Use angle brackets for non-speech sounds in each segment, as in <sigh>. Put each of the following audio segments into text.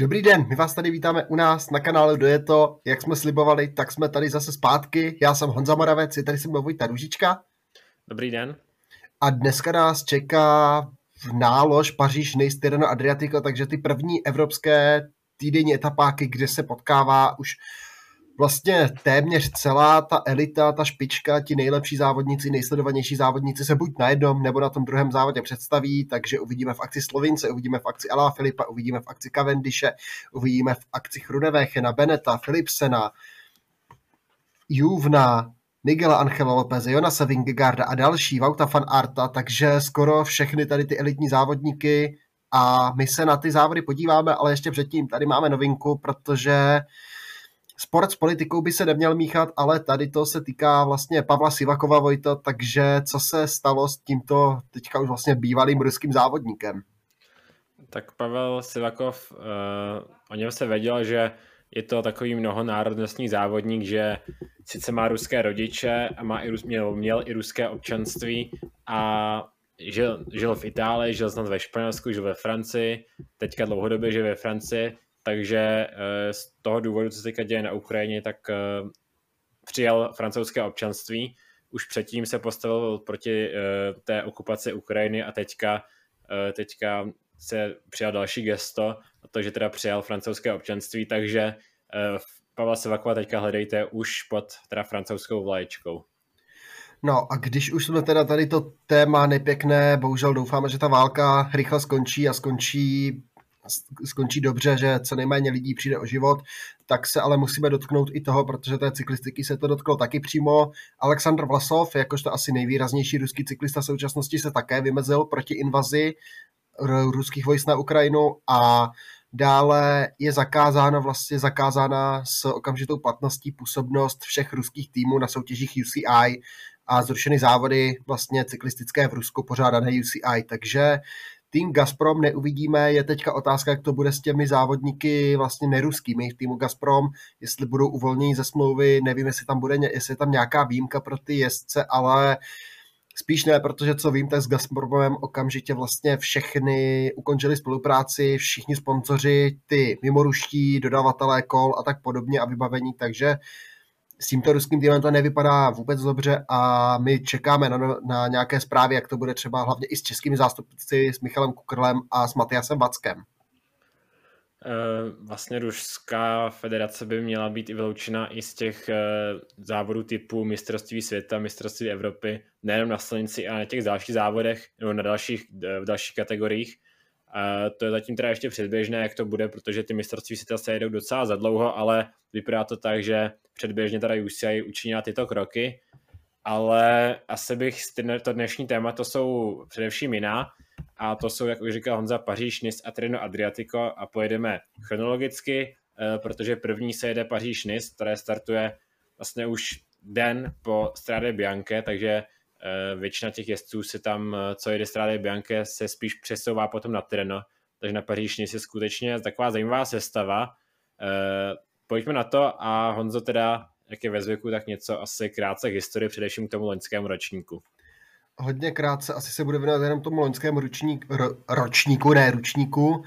Dobrý den, my vás tady vítáme u nás na kanálu Do je to, jak jsme slibovali, tak jsme tady zase zpátky. Já jsem Honza Moravec, je tady se mnou Vojta Ružička. Dobrý den. A dneska nás čeká v nálož Paříž Nice Tireno Adriatico, takže ty první evropské týdenní etapáky, kde se potkává už vlastně téměř celá ta elita, ta špička, ti nejlepší závodníci, nejsledovanější závodníci se buď na jednom nebo na tom druhém závodě představí, takže uvidíme v akci Slovince, uvidíme v akci Alá Filipa, uvidíme v akci Cavendishe, uvidíme v akci Chrunevéchena, Beneta, Philipsena, Juvna, Miguela Angela Lopez, Jonasa Vingegaarda a další, Vauta van Arta, takže skoro všechny tady ty elitní závodníky a my se na ty závody podíváme, ale ještě předtím tady máme novinku, protože sport s politikou by se neměl míchat, ale tady to se týká vlastně Pavla Sivakova Vojto, takže co se stalo s tímto teďka už vlastně bývalým ruským závodníkem? Tak Pavel Sivakov, uh, o něm se věděl, že je to takový mnohonárodnostní závodník, že sice má ruské rodiče a má i, měl, měl i ruské občanství a žil, žil v Itálii, žil snad ve Španělsku, žil ve Francii, teďka dlouhodobě žil ve Francii takže eh, z toho důvodu, co se teďka děje na Ukrajině, tak eh, přijal francouzské občanství. Už předtím se postavil proti eh, té okupaci Ukrajiny a teďka, teďka se přijal další gesto, a to, že teda přijal francouzské občanství, takže Pavla Sevakova teďka hledejte už pod teda francouzskou vlaječkou. No a když už jsme teda tady to téma nepěkné, bohužel doufáme, že ta válka rychle skončí a skončí skončí dobře, že co nejméně lidí přijde o život, tak se ale musíme dotknout i toho, protože té cyklistiky se to dotklo taky přímo. Aleksandr Vlasov, jakožto asi nejvýraznější ruský cyklista současnosti, se také vymezil proti invazi ruských vojsk na Ukrajinu a Dále je zakázána vlastně zakázána s okamžitou platností působnost všech ruských týmů na soutěžích UCI a zrušeny závody vlastně cyklistické v Rusku pořádané UCI. Takže tým Gazprom neuvidíme, je teďka otázka, jak to bude s těmi závodníky vlastně neruskými týmu Gazprom, jestli budou uvolněni ze smlouvy, nevím, jestli tam bude, jestli je tam nějaká výjimka pro ty jezdce, ale spíš ne, protože co vím, tak s Gazpromem okamžitě vlastně všechny ukončili spolupráci, všichni sponzoři, ty mimoruští, dodavatelé kol a tak podobně a vybavení, takže s tímto ruským týmem to nevypadá vůbec dobře a my čekáme na, na nějaké zprávy, jak to bude třeba hlavně i s českými zástupci, s Michalem Kukrlem a s Matiasem Vackem. Eh, vlastně Ruská federace by měla být i vyloučena i z těch eh, závodů typu mistrovství světa, mistrovství Evropy, nejenom na silnici, ale na těch dalších závodech nebo na dalších, eh, v dalších kategoriích. A to je zatím teda ještě předběžné, jak to bude, protože ty mistrovství světa se jedou docela za dlouho, ale vypadá to tak, že předběžně teda UCI učinila tyto kroky, ale asi bych to dnešní téma, to jsou především jiná, a to jsou, jak už říkal Honza, Paříž, Nice a Trino Adriatico. A pojedeme chronologicky, eh, protože první se jede Paříž Nice, které startuje vlastně už den po Strade Bianche, takže většina těch jezdců se tam, eh, co jede Strade Bianche, se spíš přesouvá potom na Treno, takže na Paříž je skutečně taková zajímavá sestava. Pojďme na to a Honzo teda, jak je ve zvyku, tak něco asi krátce k historii, především k tomu loňskému ročníku hodně krátce asi se bude věnovat jenom tomu loňskému ručník, ro, ročníku, ne ručníku.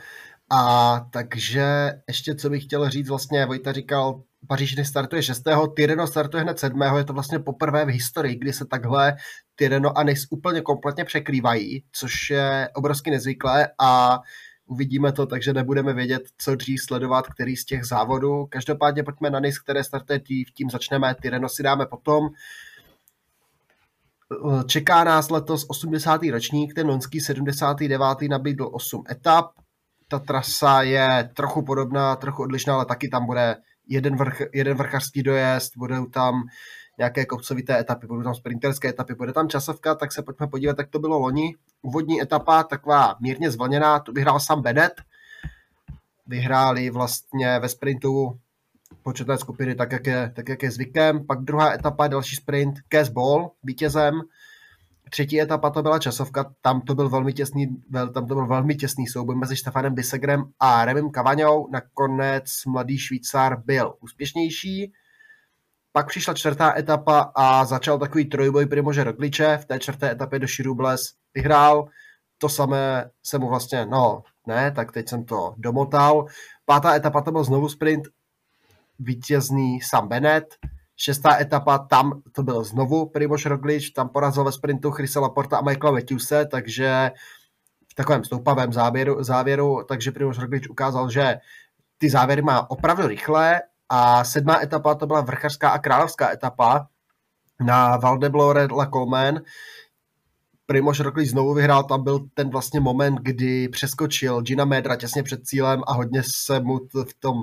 A takže ještě co bych chtěl říct, vlastně Vojta říkal, Paříž startuje 6. Tyreno startuje hned 7. Je to vlastně poprvé v historii, kdy se takhle Tyreno a Nice úplně kompletně překrývají, což je obrovsky nezvyklé a uvidíme to, takže nebudeme vědět, co dřív sledovat, který z těch závodů. Každopádně pojďme na Nice, které startuje tím, tím začneme, Tyreno si dáme potom. Čeká nás letos 80. ročník, ten loňský 79. nabídl 8 etap. Ta trasa je trochu podobná, trochu odlišná, ale taky tam bude jeden, vrch, jeden vrchařský dojezd, budou tam nějaké kopcovité etapy, budou tam sprinterské etapy, bude tam časovka, tak se pojďme podívat, jak to bylo loni. Úvodní etapa, taková mírně zvlněná, tu vyhrál sam Bennett, vyhráli vlastně ve sprintu početné skupiny, tak jak, je, tak jak je zvykem. Pak druhá etapa, další sprint, Cass Ball, vítězem. Třetí etapa to byla časovka, tam to byl velmi těsný, tam to byl velmi těsný souboj mezi Stefanem Bisegrem a Remem Kavaňou. Nakonec mladý Švýcar byl úspěšnější. Pak přišla čtvrtá etapa a začal takový trojboj Primože Rogliče. V té čtvrté etapě do Širubles vyhrál to samé se mu vlastně, no ne, tak teď jsem to domotal. Pátá etapa to byl znovu sprint, vítězný Sam Bennett, Šestá etapa, tam to byl znovu Primož Roglič, tam porazil ve sprintu Chrisa Laporta a Michaela Matthewse, takže v takovém stoupavém závěru, závěru takže Primož Roglič ukázal, že ty závěry má opravdu rychlé a sedmá etapa to byla vrchařská a královská etapa na Valdeblore La Colmen. Primož Roglič znovu vyhrál, tam byl ten vlastně moment, kdy přeskočil Gina Medra těsně před cílem a hodně se mu v tom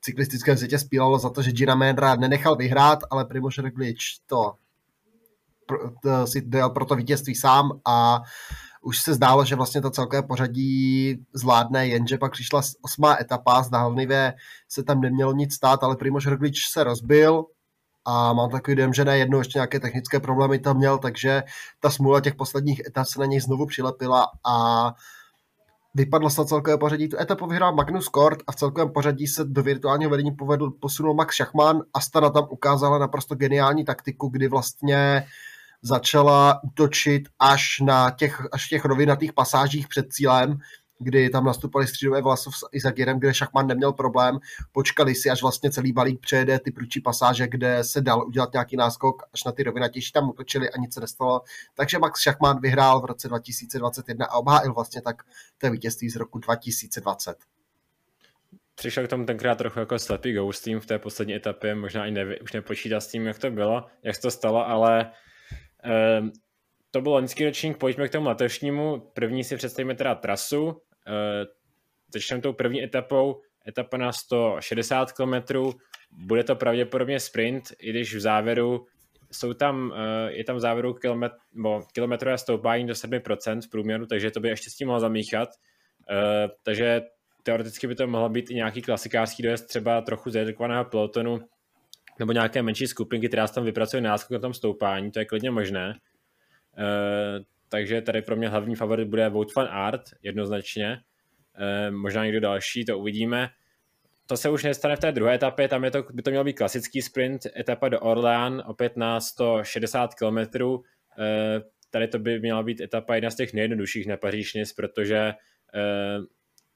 cyklistickém světě spílalo za to, že Gina Medra nenechal vyhrát, ale Primož Roglič to, to si dojel pro to vítězství sám a už se zdálo, že vlastně to celkové pořadí zvládne, jenže pak přišla osmá etapa, zdánlivě se tam nemělo nic stát, ale Primož Roglič se rozbil a mám takový dojem, že ne jedno, ještě nějaké technické problémy tam měl, takže ta smůla těch posledních etap se na něj znovu přilepila a vypadlo se celkové pořadí. Tu etapu vyhrál Magnus Kort a v celkovém pořadí se do virtuálního vedení povedl, posunul Max Schachmann. Astana tam ukázala naprosto geniální taktiku, kdy vlastně začala útočit až na těch, až těch rovinatých pasážích před cílem, kdy tam nastupali střídové Vlasov s Izagirem, kde Šachman neměl problém. Počkali si, až vlastně celý balík přejede ty průčí pasáže, kde se dal udělat nějaký náskok, až na ty rovinatější tam utočili a nic se nestalo. Takže Max Šachman vyhrál v roce 2021 a obhájil vlastně tak to vítězství z roku 2020 přišel k tomu tenkrát trochu jako slepý ghosting v té poslední etapě, možná i neví, už nepočítá s tím, jak to bylo, jak se to stalo, ale to byl loňský ročník, pojďme k tomu letošnímu. První si představíme teda trasu, Eh, začneme tou první etapou, etapa na 160 km, bude to pravděpodobně sprint, i když v závěru jsou tam, eh, je tam v závěru kilometr, bo, kilometrové stoupání do 7% v průměru, takže to by ještě s tím mohlo zamíchat. Eh, takže teoreticky by to mohlo být i nějaký klasikářský dojezd, třeba trochu zredukovaného pelotonu, nebo nějaké menší skupinky, která tam vypracuje náskok na tom stoupání, to je klidně možné takže tady pro mě hlavní favorit bude Vote Fan Art, jednoznačně. E, možná někdo další, to uvidíme. To se už nestane v té druhé etapě, tam je to, by to měl být klasický sprint, etapa do Orlean, opět na 160 km. E, tady to by měla být etapa jedna z těch nejjednodušších na paříž protože e,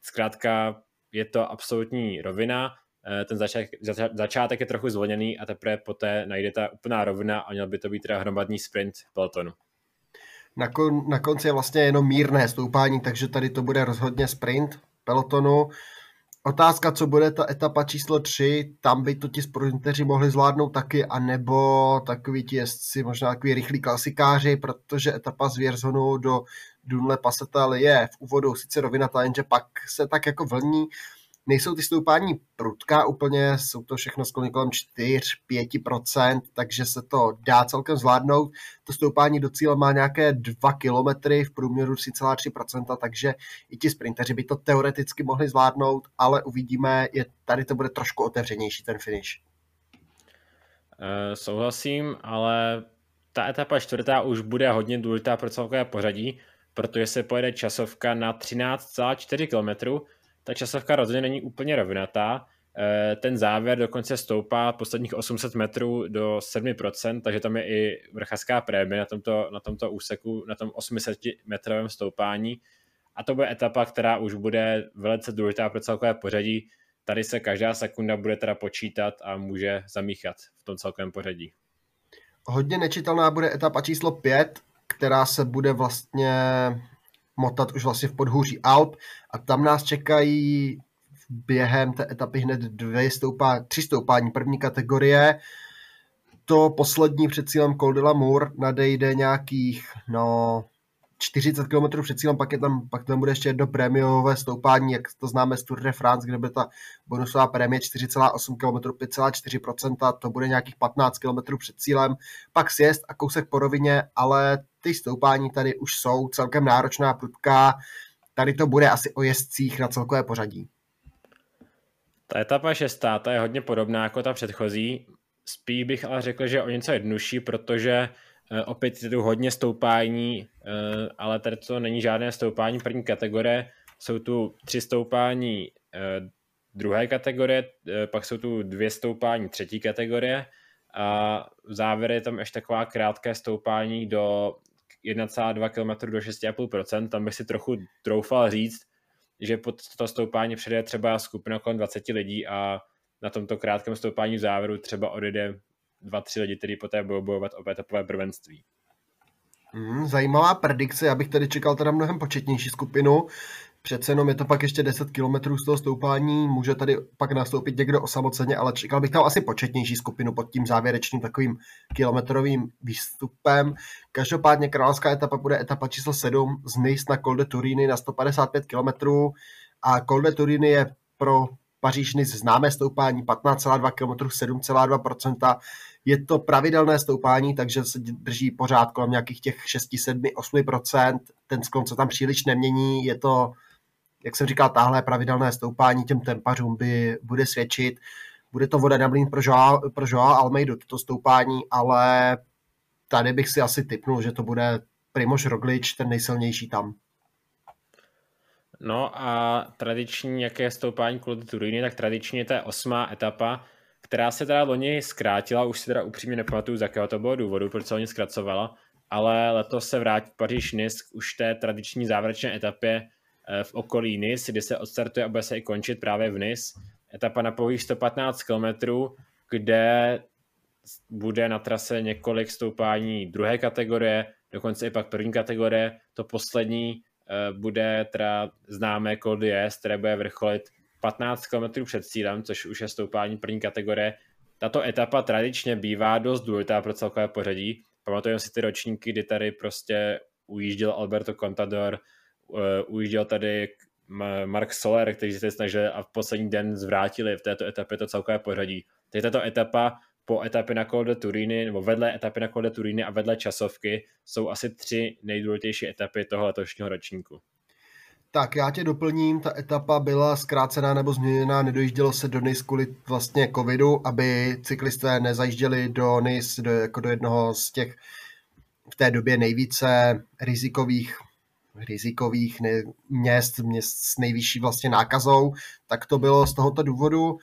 zkrátka je to absolutní rovina, ten začátek, začátek je trochu zvolněný a teprve poté najde ta úplná rovina a měl by to být teda hromadný sprint pelotonu na, kon, na konci je vlastně jenom mírné stoupání, takže tady to bude rozhodně sprint pelotonu. Otázka, co bude ta etapa číslo 3, tam by to ti sprinteři mohli zvládnout taky, anebo takový ti jezdci, možná takový rychlí klasikáři, protože etapa z Vierzonu do Dunle Pasetal je v úvodu sice rovinatá, jenže pak se tak jako vlní, nejsou ty stoupání prudká úplně, jsou to všechno kolem 4-5%, takže se to dá celkem zvládnout. To stoupání do cíle má nějaké 2 km, v průměru 3,3%, takže i ti sprinteři by to teoreticky mohli zvládnout, ale uvidíme, je, tady to bude trošku otevřenější ten finish. Uh, souhlasím, ale ta etapa čtvrtá už bude hodně důležitá pro celkové pořadí, protože se pojede časovka na 13,4 km, ta časovka rozhodně není úplně rovnatá. Eh, ten závěr dokonce stoupá posledních 800 metrů do 7%, takže tam je i vrchařská prémie na tomto, na tomto úseku, na tom 800 metrovém stoupání. A to bude etapa, která už bude velice důležitá pro celkové pořadí. Tady se každá sekunda bude teda počítat a může zamíchat v tom celkovém pořadí. Hodně nečitelná bude etapa číslo 5, která se bude vlastně motat už vlastně v podhůří Alp a tam nás čekají během té etapy hned dvě stoupá, tři stoupání první kategorie. To poslední před cílem Col de la Mour nadejde nějakých no, 40 km před cílem, pak, je tam, pak tam bude ještě jedno prémiové stoupání, jak to známe z Tour de France, kde bude ta bonusová prémie 4,8 km, 5,4%, to bude nějakých 15 km před cílem, pak sjezd a kousek po rovině, ale ty stoupání tady už jsou celkem náročná, prudká, tady to bude asi o jezdcích na celkové pořadí. Ta etapa šestá, ta je hodně podobná jako ta předchozí, spíš bych ale řekl, že o něco jednodušší, protože Eh, opět je tu hodně stoupání, eh, ale tady to není žádné stoupání první kategorie. Jsou tu tři stoupání eh, druhé kategorie, pak jsou tu dvě stoupání třetí kategorie a v závěru je tam ještě taková krátké stoupání do 1,2 km do 6,5%. Tam bych si trochu troufal říct, že pod to stoupání přijde třeba skupina kolem 20 lidí a na tomto krátkém stoupání v závěru třeba odjede dva, tři lidi, kteří poté budou bojovat o etapové prvenství. Hmm, zajímavá predikce, já bych tady čekal teda mnohem početnější skupinu. Přece jenom je to pak ještě 10 km z toho stoupání, může tady pak nastoupit někdo osamoceně, ale čekal bych tam asi početnější skupinu pod tím závěrečným takovým kilometrovým výstupem. Každopádně královská etapa bude etapa číslo 7 z Nice na Col de Turini na 155 km a Col de Turini je pro Paříž Nice známé stoupání 15,2 km, 7,2%. Je to pravidelné stoupání, takže se drží pořád kolem nějakých těch 6, 7, 8%. Ten sklon se tam příliš nemění, je to jak jsem říkal, tahle pravidelné stoupání těm tempařům by bude svědčit. Bude to voda na mlín pro Joao, pro Joao Almeidu, toto stoupání, ale tady bych si asi typnul, že to bude Primož Roglič, ten nejsilnější tam. No a tradiční, jaké stoupání kvůli Turíny, tak tradičně to je osmá etapa, která se teda loni zkrátila, už si teda upřímně nepamatuju, z jakého to bylo důvodu, proč se loni zkracovala, ale letos se vrátí paříž nice už té tradiční závěrečné etapě, v okolí Nice, kdy se odstartuje a bude se i končit právě v Nice. Etapa na pouhých 115 km, kde bude na trase několik stoupání druhé kategorie, dokonce i pak první kategorie. To poslední uh, bude teda známé Col d'Huez, které bude vrcholit 15 km před cílem, což už je stoupání první kategorie. Tato etapa tradičně bývá dost důležitá pro celkové pořadí. Pamatujeme si ty ročníky, kdy tady prostě ujížděl Alberto Contador, ujížděl tady Mark Soler, který se snažili a v poslední den zvrátili v této etapě to celkové pořadí. Teď tato etapa po etapě na Col de Turíny, nebo vedle etapy na Col de Turíny a vedle časovky jsou asi tři nejdůležitější etapy toho letošního ročníku. Tak já tě doplním, ta etapa byla zkrácená nebo změněná, nedojíždělo se do Nice kvůli vlastně covidu, aby cyklisté nezajížděli do Nice do, jako do jednoho z těch v té době nejvíce rizikových rizikových ne, měst, měst s nejvyšší vlastně nákazou, tak to bylo z tohoto důvodu.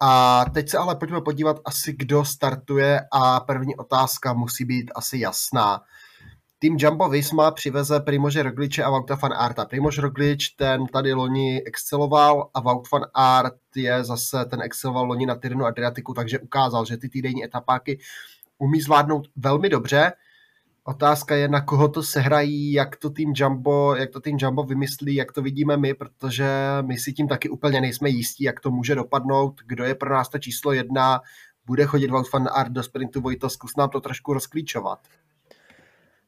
A teď se ale pojďme podívat asi, kdo startuje a první otázka musí být asi jasná. Tým Jumbo Visma přiveze Primože Rogliče a Vauta van Arta. Primož Roglič ten tady loni exceloval a Vaut van Art je zase, ten exceloval loni na Tyrinu Adriatiku, takže ukázal, že ty týdenní etapáky umí zvládnout velmi dobře. Otázka je, na koho to sehrají, jak to tým Jumbo, jak to tým Jumbo vymyslí, jak to vidíme my, protože my si tím taky úplně nejsme jistí, jak to může dopadnout, kdo je pro nás to číslo jedna, bude chodit Wout van Art do sprintu Vojto, zkus nám to trošku rozklíčovat.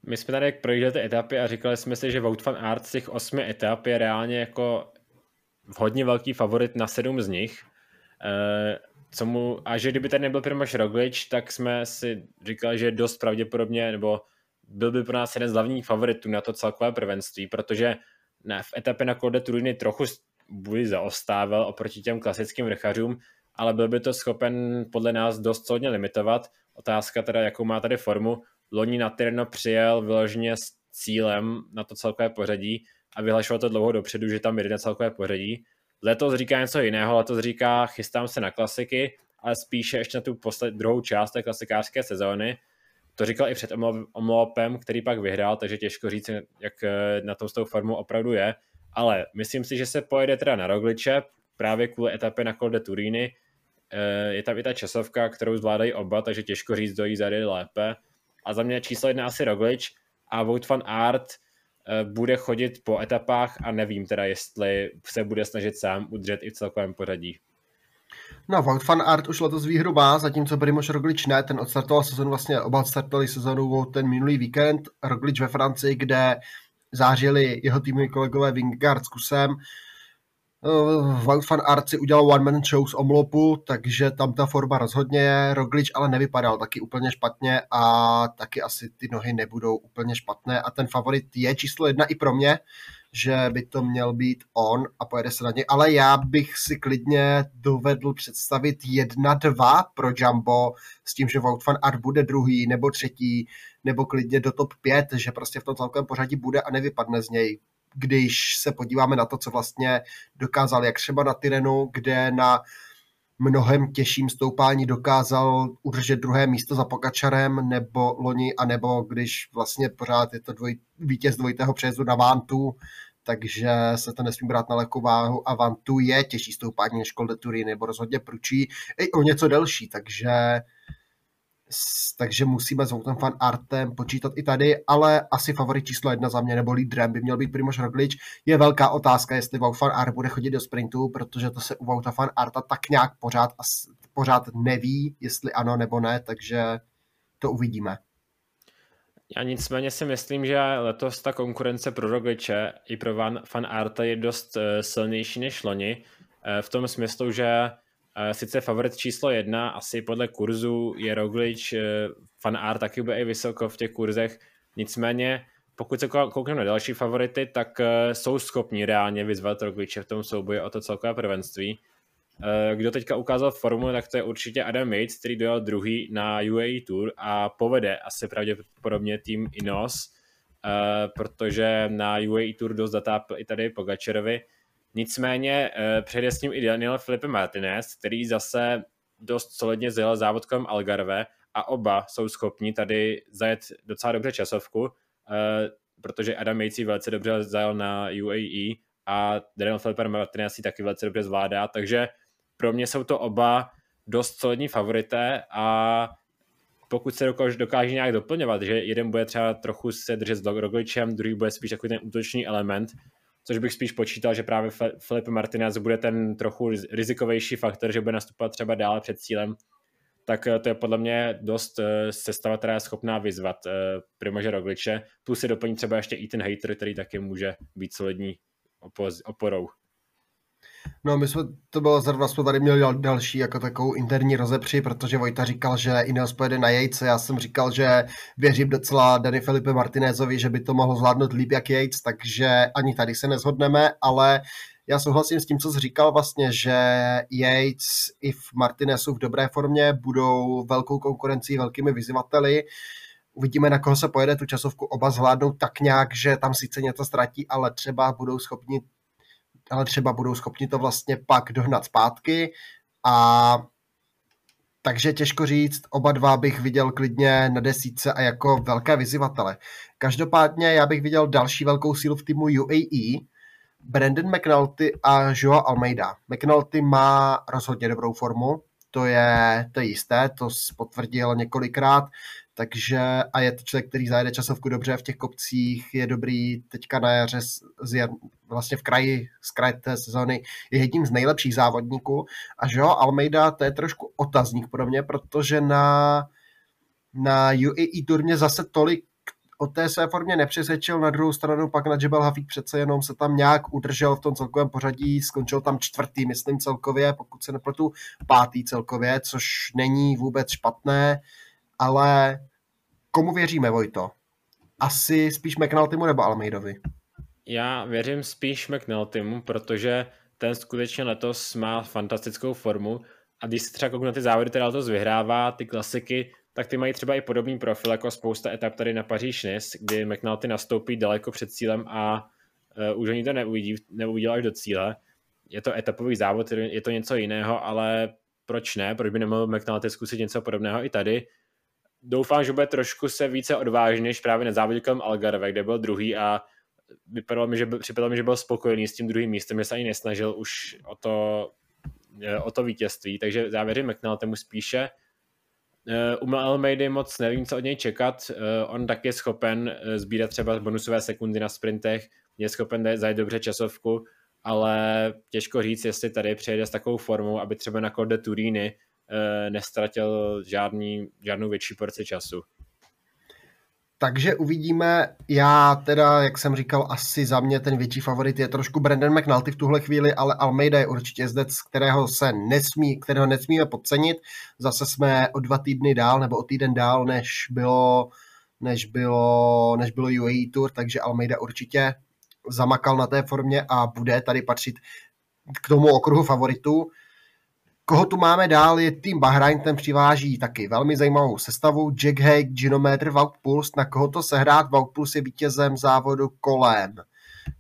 My jsme tady projížděli ty etapy a říkali jsme si, že Wout van Art z těch osmi etap je reálně jako hodně velký favorit na sedm z nich. E, co mu, a že kdyby tady nebyl Primoš Roglič, tak jsme si říkali, že dost pravděpodobně, nebo byl by pro nás jeden z hlavních favoritů na to celkové prvenství, protože ne, v etapě na Col Turini trochu buď zaostával oproti těm klasickým vrchařům, ale byl by to schopen podle nás dost solidně limitovat. Otázka teda, jakou má tady formu. Loni na Tirno přijel vyloženě s cílem na to celkové pořadí a vyhlašoval to dlouho dopředu, že tam jde na celkové pořadí. Letos říká něco jiného, letos říká chystám se na klasiky, ale spíše ještě na tu posled, druhou část té klasikářské sezóny, to říkal i před Omlopem, který pak vyhrál, takže těžko říct, jak eh, na tom s tou formou opravdu je. Ale myslím si, že se pojede teda na Rogliče, právě kvůli etapě na Col de Turini. Eh, je tam i ta časovka, kterou zvládají oba, takže těžko říct, kdo jí zajde lépe. A za mě číslo jedna asi Roglič a Wout van Art eh, bude chodit po etapách a nevím teda, jestli se bude snažit sám udržet i v celkovém pořadí. No, Wout van Art už letos výhru má, zatímco Primož Roglič ne, ten odstartoval sezonu, vlastně oba odstartovali sezonu ten minulý víkend, Roglič ve Francii, kde zářili jeho týmoví kolegové Wingard s kusem. Wout van Art si udělal one man show z Omlopu, takže tam ta forma rozhodně je. Roglič ale nevypadal taky úplně špatně a taky asi ty nohy nebudou úplně špatné a ten favorit je číslo jedna i pro mě že by to měl být on a pojede se na něj, ale já bych si klidně dovedl představit jedna, dva pro Jumbo s tím, že Wout van Art bude druhý nebo třetí, nebo klidně do top 5, že prostě v tom celkovém pořadí bude a nevypadne z něj. Když se podíváme na to, co vlastně dokázal, jak třeba na Tyrenu, kde na mnohem těžším stoupání dokázal udržet druhé místo za Pokačarem nebo loni, anebo když vlastně pořád je to dvoj, vítěz dvojitého přejezdu na Vantu, takže se to nesmí brát na lehkou váhu a Vantu je těžší stoupání než Col de Turin, nebo rozhodně pručí i o něco delší, takže takže musíme s Voutem fan Artem počítat i tady, ale asi favorit číslo jedna za mě nebo lídrem by měl být Primož Roglič. Je velká otázka, jestli Wout fan Art bude chodit do sprintu, protože to se u Vouta fan Arta tak nějak pořád, pořád neví, jestli ano nebo ne, takže to uvidíme. Já nicméně si myslím, že letos ta konkurence pro Rogliče i pro Van, fan Arta je dost uh, silnější než loni. Uh, v tom smyslu, že sice favorit číslo jedna, asi podle kurzu je Roglič, eh, fan art taky bude i vysoko v těch kurzech, nicméně pokud se koukneme na další favority, tak eh, jsou schopni reálně vyzvat Rogliče v tom souboji o to celkové prvenství. Eh, kdo teďka ukázal formu, tak to je určitě Adam Yates, který dojel druhý na UAE Tour a povede asi pravděpodobně tým Inos, protože na UAE Tour dost datápl i tady Pogačerovi. Nicméně uh, přejde s ním i Daniel Felipe Martinez, který zase dost solidně zjel závodkom Algarve a oba jsou schopni tady zajet docela dobře časovku, protože Adam Yates velice dobře zajel na UAE a Daniel Felipe Martinez si taky velice dobře zvládá, takže pro mě jsou to oba dost solidní favorité a pokud se dokáže, dokáže nějak doplňovat, že jeden bude třeba trochu se držet s Rogličem, druhý bude spíš takový ten útočný element, což bych spíš počítal, že právě Felipe Martinez bude ten trochu rizikovější faktor, že bude nastupovat třeba dále před cílem, tak eh, to je podle mě dost eh, sestava, která je schopná vyzvat eh, Primože Rogliče, plus si doplní třeba ještě i ten hater, který taky může být solidní oporou. No my jsme, to bylo zrovna, jsme tady měli další jako takovou interní rozepři, protože Vojta říkal, že Ineos pojede na Jejce, já jsem říkal, že věřím docela Dani Felipe Martinezovi, že by to mohlo zvládnout líp jak Yates, takže ani tady se nezhodneme, ale já souhlasím s tím, co jsi říkal vlastně, že Yates i v Martinezu v dobré formě budou velkou konkurencí, velkými vyzývateli. Uvidíme, na koho se pojede tu časovku oba zvládnou tak nějak, že tam sice něco ztratí, ale třeba budou schopni ale třeba budou schopni to vlastně pak dohnat zpátky a takže těžko říct, oba dva bych viděl klidně na desíce a jako velké vyzývatele. Každopádně já bych viděl další velkou sílu v týmu UAE, Brandon McNulty a Joao Almeida. McNulty má rozhodně dobrou formu, to je, to je jisté, to potvrdil několikrát takže a je to člověk, který zajede časovku dobře v těch kopcích, je dobrý teďka na jaře z, z, vlastně v kraji, z kraje té sezóny, je jedním z nejlepších závodníků. A že jo, Almeida to je trošku otazník pro mě, protože na, na UAE Tour mě zase tolik o té své formě nepřesvědčil, na druhou stranu pak na Jebel Hafik přece jenom se tam nějak udržel v tom celkovém pořadí, skončil tam čtvrtý, myslím celkově, pokud se nepletu, pátý celkově, což není vůbec špatné, ale komu věříme, Vojto? Asi spíš McNultymu nebo Almeidovi? Já věřím spíš McNultymu, protože ten skutečně letos má fantastickou formu a když se třeba kouknu na ty závody, které letos vyhrává, ty klasiky, tak ty mají třeba i podobný profil jako spousta etap tady na paříž nice kdy McNulty nastoupí daleko před cílem a uh, už oni to neuvidí, neuvidí až do cíle. Je to etapový závod, je to něco jiného, ale proč ne? Proč by nemohl McNulty zkusit něco podobného i tady? Doufám, že bude trošku se více odvážný, než právě na závodě Algarve, kde byl druhý a vypadalo mi, že byl, připadalo mi, že byl spokojený s tím druhým místem, že se ani nesnažil už o to, e, o to vítězství, takže závěry McNultymu spíše. E, u Almeidy moc nevím, co od něj čekat. E, on tak je schopen sbírat třeba bonusové sekundy na sprintech, je schopen zajet dobře časovku, ale těžko říct, jestli tady přejede s takovou formou, aby třeba na Code Turíny nestratil žádný, žádnou větší porci času. Takže uvidíme, já teda, jak jsem říkal, asi za mě ten větší favorit je trošku Brandon McNulty v tuhle chvíli, ale Almeida je určitě zdec, kterého se nesmí, kterého nesmíme podcenit. Zase jsme o dva týdny dál, nebo o týden dál, než bylo, než bylo, než bylo UAE Tour, takže Almeida určitě zamakal na té formě a bude tady patřit k tomu okruhu favoritů. Koho tu máme dál je tým Bahrain, ten přiváží taky velmi zajímavou sestavu. Jack Haig, Ginometr, Wout Puls, na koho to sehrát? Wout Puls je vítězem závodu kolem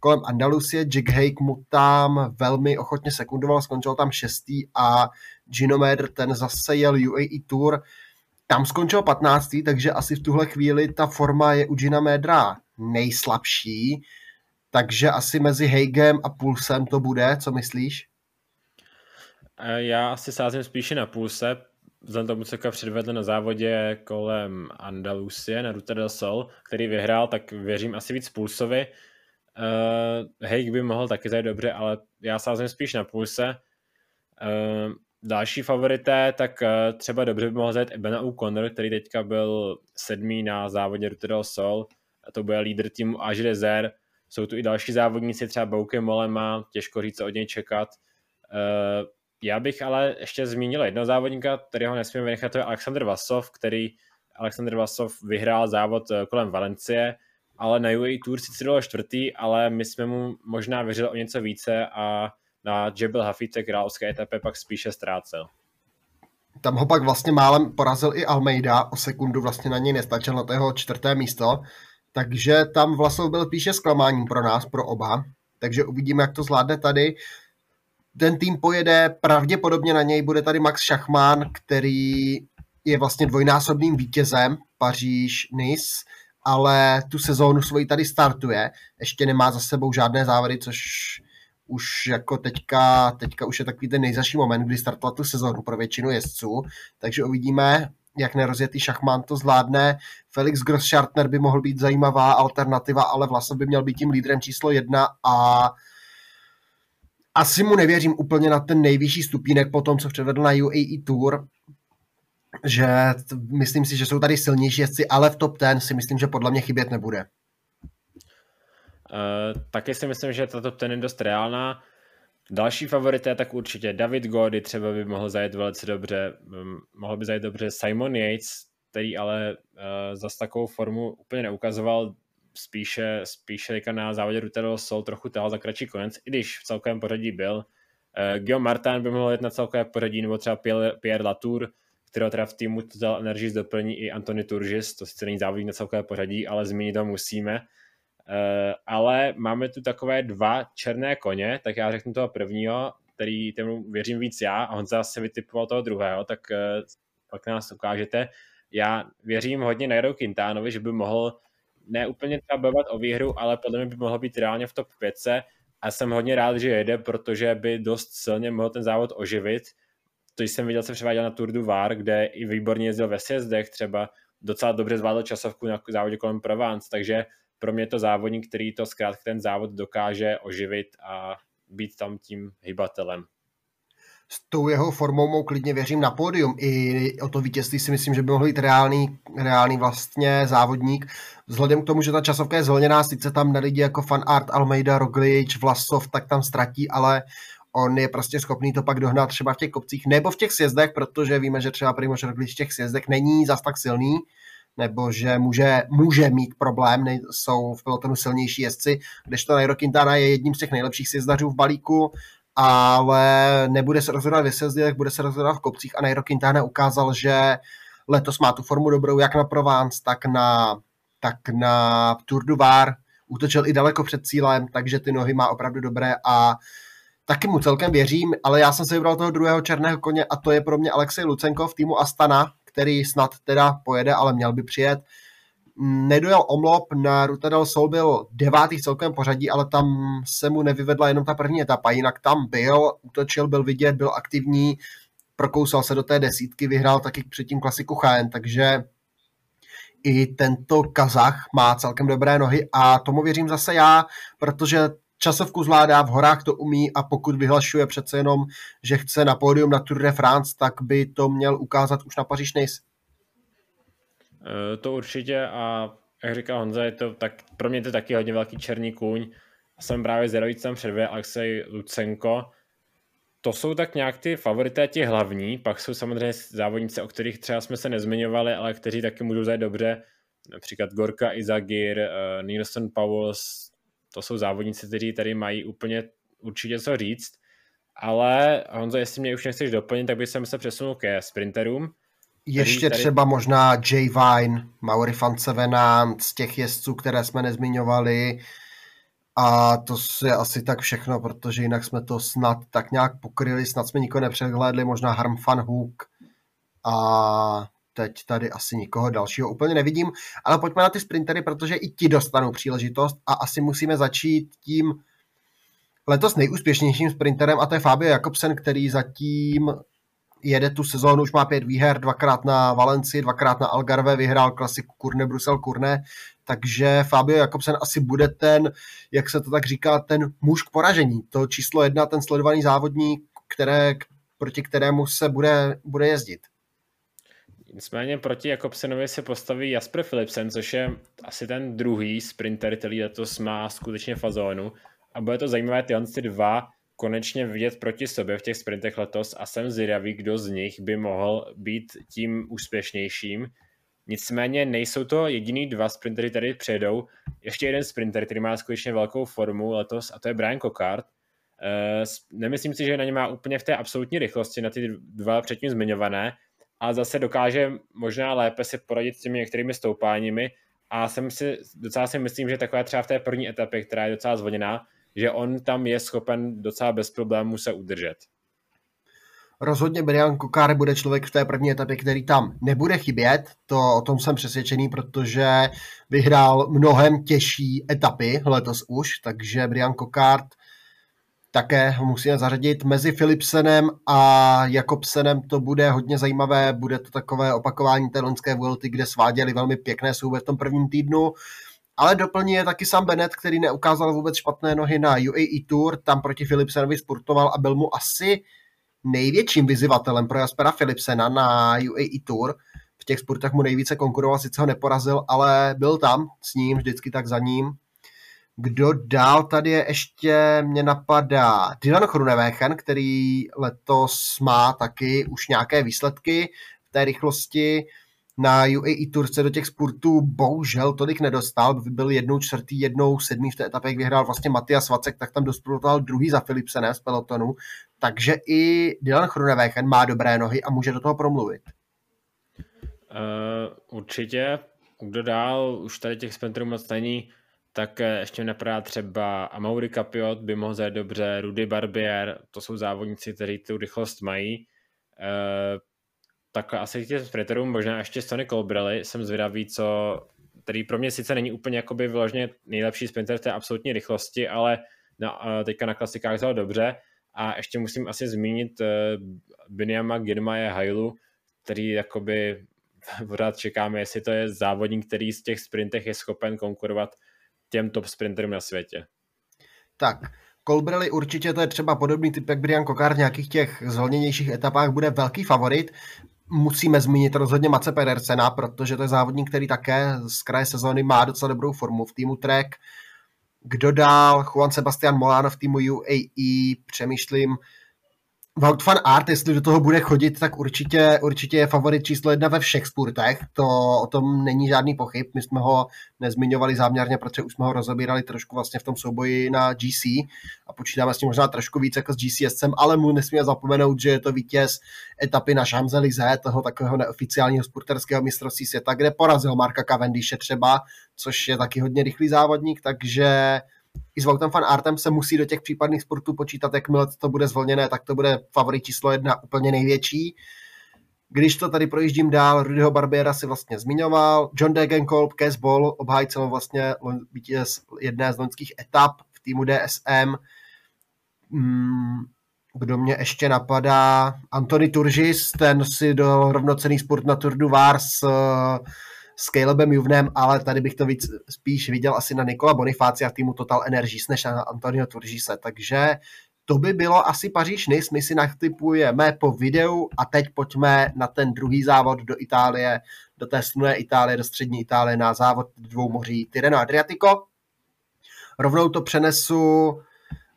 kolem Andalusie. Jack Hake mu tam velmi ochotně sekundoval, skončil tam šestý a Ginomer ten zase jel UAE Tour, tam skončil 15. takže asi v tuhle chvíli ta forma je u Gina Medra nejslabší, takže asi mezi Hagem a Pulsem to bude, co myslíš? Já asi sázím spíše na Pulse, vzhledem tomu, co předvedl na závodě kolem Andalusie na Ruta del Sol, který vyhrál, tak věřím asi víc Pulsovi. Uh, Hake by mohl taky zajít dobře, ale já sázím spíš na Pulse. Uh, další favorité, tak uh, třeba dobře by mohl zajít Ebena O'Connor, který teďka byl sedmý na závodě Ruta del Sol. A to bude lídr týmu Age Desert. Jsou tu i další závodníci, třeba Bouke Molema, těžko říct, co od něj čekat. Uh, já bych ale ještě zmínil jednoho závodníka, kterého nesmím vynechat, to je Alexander Vasov, který Alexander Vasov vyhrál závod eh, kolem Valencie, ale na UAE Tour sice byl čtvrtý, ale my jsme mu možná věřili o něco více a na Jebel Hafite královské etapě pak spíše ztrácel. Tam ho pak vlastně málem porazil i Almeida, o sekundu vlastně na něj nestačil na tého čtvrté místo, takže tam Vlasov byl píše zklamáním pro nás, pro oba, takže uvidíme, jak to zvládne tady ten tým pojede, pravděpodobně na něj bude tady Max Schachmann, který je vlastně dvojnásobným vítězem Paříž-Nice, ale tu sezónu svoji tady startuje, ještě nemá za sebou žádné závody, což už jako teďka, teďka už je takový ten nejzaší moment, kdy startoval tu sezónu pro většinu jezdců, takže uvidíme, jak nerozjetý šachmán to zvládne. Felix Grosschartner by mohl být zajímavá alternativa, ale vlastně by měl být tím lídrem číslo jedna a asi mu nevěřím úplně na ten nejvyšší stupínek po tom, co předvedl na UAE Tour, že myslím si, že jsou tady silnější jezdci, ale v top 10 si myslím, že podle mě chybět nebude. Uh, taky si myslím, že ta top 10 je dost reálná. Další favorité, tak určitě David Gody třeba by mohl zajet velice dobře, um, mohl by zajet dobře Simon Yates, který ale uh, zase takovou formu úplně neukazoval, spíše, spíše na závodě Rutero Sol trochu tahal za kratší konec, i když v celkovém pořadí byl. Uh, Guillaume Martin by mohl jít na celkové pořadí, nebo třeba Pierre, Pierre Latour, kterého teda v týmu Total Energies doplní i Antony Turgis, to sice není závodník na celkové pořadí, ale zmínit to musíme. Uh, ale máme tu takové dva černé koně, tak já řeknu toho prvního, který tomu věřím víc já a on zase vytipoval toho druhého, tak uh, pak nás ukážete. Já věřím hodně Nairo Quintánovi, že by mohl ne úplně třeba bojovat o výhru, ale podle mě by mohlo být reálně v top 5 a jsem hodně rád, že jede, protože by dost silně mohl ten závod oživit. To jsem viděl, se převáděl na Tour du Var, kde i výborně jezdil ve sjezdech, třeba docela dobře zvládl časovku na závodě kolem Provence, takže pro mě je to závodník, který to zkrátka ten závod dokáže oživit a být tam tím hybatelem s tou jeho formou mou klidně věřím na pódium. I o to vítězství si myslím, že by mohl být reálný, reálný vlastně závodník. Vzhledem k tomu, že ta časovka je zvolněná, sice tam na lidi jako Fan Art, Almeida, Roglič, Vlasov, tak tam ztratí, ale on je prostě schopný to pak dohnat třeba v těch kopcích nebo v těch sjezdech, protože víme, že třeba Primož Roglič v těch sjezdech není zas tak silný, nebo že může, může mít problém, ne, jsou v pelotonu silnější jezdci, kdežto Nairo Quintana je jedním z těch nejlepších sjezdařů v balíku, ale nebude se rozhodovat ve sjezdech, bude se rozhodovat v kopcích a Nairo Quintana ukázal, že letos má tu formu dobrou jak na Provence, tak na, tak na Tour du Var, útočil i daleko před cílem, takže ty nohy má opravdu dobré a taky mu celkem věřím, ale já jsem se vybral toho druhého černého koně a to je pro mě Alexej Lucenko v týmu Astana, který snad teda pojede, ale měl by přijet nedojel omlop, na Ruta del Sol byl devátý v celkovém pořadí, ale tam se mu nevyvedla jenom ta první etapa, jinak tam byl, útočil, byl vidět, byl aktivní, prokousal se do té desítky, vyhrál taky předtím klasiku Chaen, takže i tento Kazach má celkem dobré nohy a tomu věřím zase já, protože časovku zvládá, v horách to umí a pokud vyhlašuje přece jenom, že chce na pódium na Tour de France, tak by to měl ukázat už na Paříž. Eh, to určitě a jak říká Honza, je to tak, pro mě to taky hodně velký černý kůň. Jsem právě zvědavý, tam předvě Alexej Lucenko. To jsou tak nějak ty favorité, ti hlavní, pak jsou samozřejmě závodníci, o kterých třeba jsme se nezmiňovali, ale kteří taky můžou zajít dobře, například Gorka Izagir, uh, Nielsen Powles, to jsou závodníci, kteří tady mají úplně určitě co říct, ale Honzo, jestli mě už nechceš doplnit, tak bych se přesunul ke sprinterům, ještě tady... třeba možná Jay Vine, Mauri van Sevenant, z těch jezdců, které jsme nezmiňovali. A to je asi tak všechno, protože jinak jsme to snad tak nějak pokryli, snad jsme nikoho nepřehlédli, možná Harm Fan Hook a teď tady asi nikoho dalšího úplně nevidím, ale pojďme na ty sprintery, protože i ti dostanou příležitost a asi musíme začít tím letos nejúspěšnějším sprinterem a to je Fabio Jakobsen, který zatím jede tu sezónu, už má pět výher, dvakrát na Valenci, dvakrát na Algarve, vyhrál klasiku Kurne, Brusel, Kurne, takže Fabio Jakobsen asi bude ten, jak se to tak říká, ten muž k poražení. To číslo jedna, ten sledovaný závodník, které, proti kterému se bude, bude jezdit. Nicméně proti Jakobsenovi se postaví Jasper Philipsen, což je asi ten druhý sprinter, který letos má skutečně fazónu. A bude to zajímavé tyhle ty dva konečně vidět proti sobě v těch sprintech letos a jsem zvědavý, kdo z nich by mohl být tím úspěšnějším. Nicméně nejsou to jediný dva sprintery, který přijedou. Ještě jeden sprinter, který má skutečně velkou formu letos a to je Brian Cockart. Uh, nemyslím si, že na ně má úplně v té absolutní rychlosti na ty dva předtím zmiňované, a zase dokáže možná lépe si poradit s těmi některými stoupáními a jsem si, docela si myslím, že takové třeba v té první etapě, která je docela zvoněná, že on tam je schopen docela bez problémů se udržet. Rozhodně Brian Kokár bude člověk v té první etapě, který tam nebude chybět, to o tom jsem přesvědčený, protože vyhrál mnohem těžší etapy letos už, takže Brian Kokart také ho musíme zařadit. Mezi Philipsenem a Jakobsenem to bude hodně zajímavé, bude to takové opakování té loňské Vuelty, kde sváděli velmi pěkné souboje v tom prvním týdnu. Ale doplní je taky sam Bennett, který neukázal vůbec špatné nohy na UAE Tour, tam proti Philipsenovi sportoval a byl mu asi největším vyzývatelem pro Jaspera Philipsena na UAE Tour. V těch sportech mu nejvíce konkuroval, sice ho neporazil, ale byl tam s ním, vždycky tak za ním. Kdo dál tady je ještě, mě napadá Dylan Chrunevechen, který letos má taky už nějaké výsledky v té rychlosti. Na UAE Tour se do těch sportů bohužel tolik nedostal, byl jednou čtvrtý, jednou sedmý v té etapě, jak vyhrál vlastně Matias Vacek, tak tam dospěl druhý za Philipsenem z pelotonu, takže i Dylan Chrunevechen má dobré nohy a může do toho promluvit. Uh, určitě. Kdo dál, už tady těch sprinterů moc není tak eh, ještě napadá třeba Amaury Capiot by mohl zajet dobře, Rudy Barbier, to jsou závodníci, kteří tu rychlost mají. E, takhle asi těch sprinterů, možná ještě Sonny Colbrelli, jsem zvědavý, co, který pro mě sice není úplně jakoby vyloženě nejlepší sprinter v té absolutní rychlosti, ale na, teďka na klasikách vzal dobře. A ještě musím asi zmínit uh, Binyama Girmaje Hailu, který jakoby <laughs> pořád čekáme, jestli to je závodník, který z těch sprintech je schopen konkurovat těm top sprinterům na světě. Tak, Colbrelli určitě to je třeba podobný typ, jak Brian Kokár v nějakých těch zvolněnějších etapách bude velký favorit. Musíme zmínit rozhodně Mace Pedersena, protože to je závodník, který také z kraje sezóny má docela dobrou formu v týmu Trek. Kdo dál? Juan Sebastian Molano v týmu UAE, přemýšlím, Wout van Art, jestli do toho bude chodit, tak určitě, určitě je favorit číslo jedna ve všech sportech. To o tom není žádný pochyb. My jsme ho nezmiňovali záměrně, protože už jsme ho rozebírali trošku vlastně v tom souboji na GC a počítáme s tím možná trošku víc jako s GCSem, ale mu nesmíme zapomenout, že je to vítěz etapy na Champs-Élysées, toho takového neoficiálního sporterského mistrovství světa, kde porazil Marka Cavendishe třeba, což je taky hodně rychlý závodník, takže i s Voutem Fan Artem se musí do těch případných sportů počítat, jakmile to bude zvolněné, tak to bude favorit číslo jedna úplně největší. Když to tady projíždím dál, Rudyho Barbiera si vlastně zmiňoval, John Degenkolb, Kes Ball, obhájcel vlastně vítěz jedné z loňských etap v týmu DSM. Hmm, kdo mě ještě napadá? Antony Turžis, ten si do rovnocený sport na Tour du Var s Calebem Juvnem, ale tady bych to víc, spíš viděl asi na Nikola Bonifácia v týmu Total Energies než na Antonio Turžise, takže to by bylo asi Paříž Nice, my si natypujeme po videu a teď pojďme na ten druhý závod do Itálie, do té slunné Itálie, do střední Itálie na závod dvou moří Tireno Adriatico. Rovnou to přenesu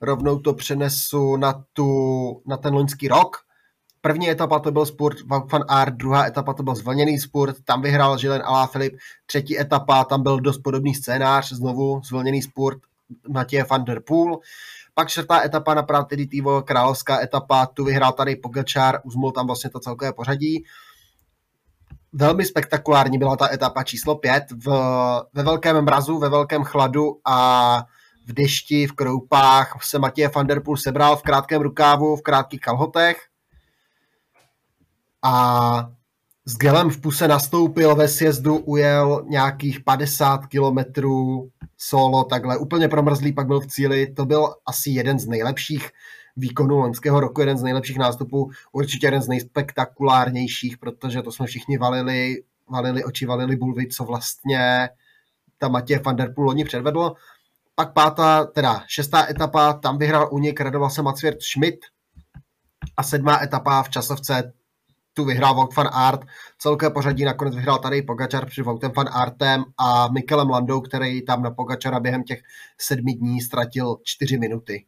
rovnou to přenesu na, tu, na ten loňský rok, První etapa to byl sport van Aert, druhá etapa to byl zvlněný sport, tam vyhrál Žilen Filip, třetí etapa, tam byl dost podobný scénář, znovu zvlněný sport Matěje van der Poel. Pak čtvrtá etapa na Pratiditivo, královská etapa, tu vyhrál tady Pogačár, uzmul tam vlastně to celkové pořadí. Velmi spektakulární byla ta etapa číslo pět v, ve velkém mrazu, ve velkém chladu a v dešti, v kroupách se Matěj van der Poel sebral v krátkém rukávu, v krátkých kalhotech a s gelem v puse nastoupil ve sjezdu, ujel nějakých 50 kilometrů solo, takhle úplně promrzlý, pak byl v cíli, to byl asi jeden z nejlepších výkonů loňského roku, jeden z nejlepších nástupů, určitě jeden z nejspektakulárnějších, protože to jsme všichni valili, valili oči, valili bulvy, co vlastně ta Matěj van der Poel loni předvedl. Pak pátá, teda šestá etapa, tam vyhrál únik, radoval se Macvěrt Schmidt a sedmá etapa v časovce tu vyhrál Vogt van Art. Celké pořadí nakonec vyhrál tady Pogačar před Voutem van Artem a Mikelem Landou, který tam na Pogačara během těch sedmi dní ztratil čtyři minuty.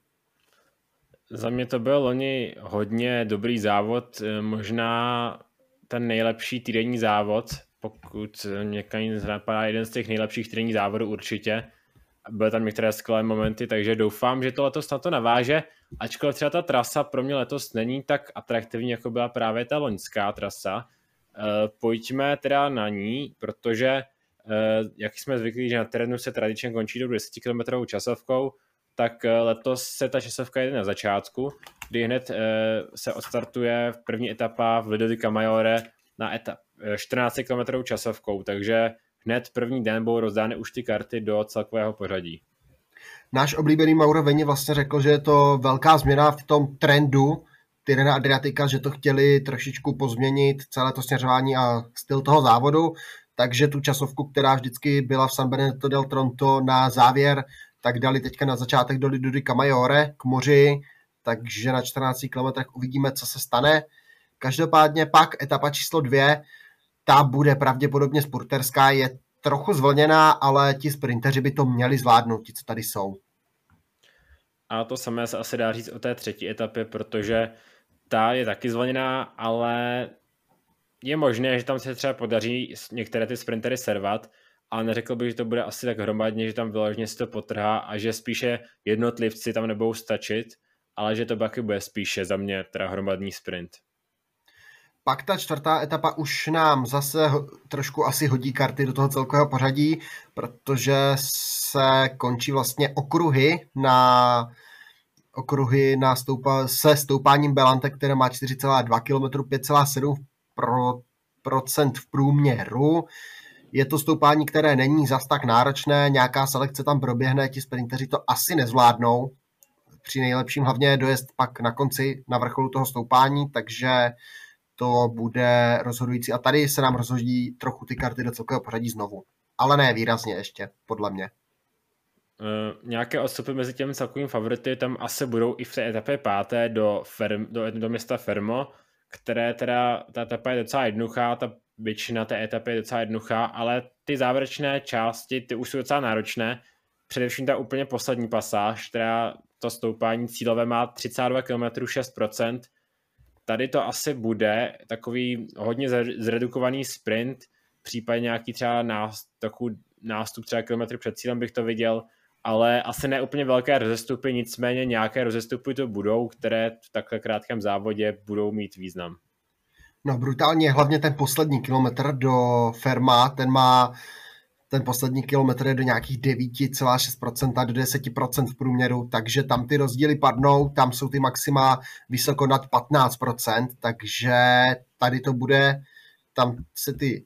Za mě to byl loni hodně dobrý závod, možná ten nejlepší týdenní závod, pokud mě napadá jeden z těch nejlepších týdenních závodů určitě byly tam některé skvělé momenty, takže doufám, že to letos na to naváže, ačkoliv třeba ta trasa pro mě letos není tak atraktivní, jako byla právě ta loňská trasa. E, pojďme teda na ní, protože e, jak jsme zvyklí, že na terénu se tradičně končí do 10 km časovkou, tak eh, letos se ta časovka jde na začátku, kdy hned se odstartuje první etapa v Lido di Camaiore na etap 14 km časovkou, takže hned první den budou rozdány už ty karty do celkového pořadí. Náš oblíbený Mauro Veni vlastně řekl, že je to velká změna v tom trendu Tyrena Adriatika, že to chtěli trošičku pozměnit celé to směřování a styl toho závodu, takže tu časovku, která vždycky byla v San Benedetto del Tronto na závěr, tak dali teďka na začátek do Lidudy Camaiore k moři, takže na 14 km uvidíme, co se stane. Každopádně pak etapa číslo dvě, ta bude pravděpodobně spurterská, je trochu zvlněná, ale ti sprinteři by to měli zvládnout, ti, co tady jsou. A to samé se asi dá říct o té třetí etapě, protože ta je taky zvlněná, ale je možné, že tam se třeba podaří některé ty sprintery servat, ale neřekl bych, že to bude asi tak hromadně, že tam vyloženě si to potrhá a že spíše jednotlivci tam nebudou stačit, ale že to taky bude spíše za mě teda hromadný sprint. Pak ta čtvrtá etapa už nám zase trošku asi hodí karty do toho celkového pořadí, protože se končí vlastně okruhy na okruhy na stoupa, se stoupáním Belante, které má 4,2 km, 5,7 pro, procent v průměru. Je to stoupání, které není zas tak náročné, nějaká selekce tam proběhne, ti sprinteři to asi nezvládnou. Při nejlepším hlavně dojezd pak na konci, na vrcholu toho stoupání, takže to bude rozhodující. A tady se nám rozhodí trochu ty karty do celkového pořadí znovu. Ale ne výrazně ještě, podle mě. Uh, nějaké odstupy mezi těmi celkovými favority tam asi budou i v té etapě páté do, Ferm, do, do města Fermo, které teda, ta etapa je docela jednoduchá, ta většina té etapy je docela jednoduchá, ale ty závěrečné části, ty už jsou docela náročné, především ta úplně poslední pasáž, která to stoupání cílové má 32 km 6%, tady to asi bude takový hodně zredukovaný sprint, případně nějaký třeba nástup, nástup třeba kilometr před cílem bych to viděl, ale asi ne úplně velké rozestupy, nicméně nějaké rozestupy to budou, které v takhle krátkém závodě budou mít význam. No brutálně, hlavně ten poslední kilometr do Ferma, ten má ten poslední kilometr je do nějakých 9,6% do 10% v průměru, takže tam ty rozdíly padnou, tam jsou ty maxima vysoko nad 15%, takže tady to bude, tam se ty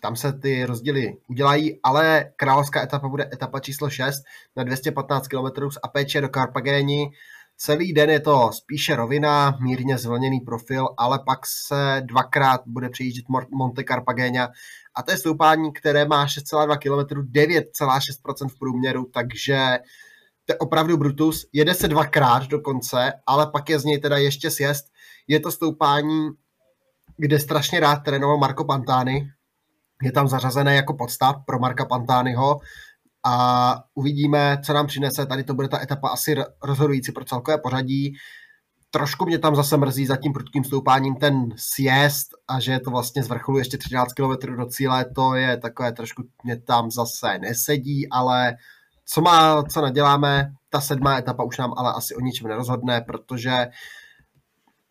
tam se ty rozdíly udělají, ale královská etapa bude etapa číslo 6 na 215 km z Apeče do Karpagéni. Celý den je to spíše rovina, mírně zvlněný profil, ale pak se dvakrát bude přejíždět Monte Carpagena a to je stoupání, které má 6,2 km, 9,6% v průměru, takže to je opravdu Brutus. Jede se dvakrát dokonce, ale pak je z něj teda ještě sjezd. Je to stoupání, kde strašně rád trénoval Marco Pantani. Je tam zařazené jako podstav pro Marka Pantányho a uvidíme, co nám přinese. Tady to bude ta etapa asi rozhodující pro celkové pořadí trošku mě tam zase mrzí za tím prudkým stoupáním ten sjezd a že je to vlastně z vrcholu ještě 13 km do cíle, to je takové trošku mě tam zase nesedí, ale co má, co naděláme, ta sedmá etapa už nám ale asi o ničem nerozhodne, protože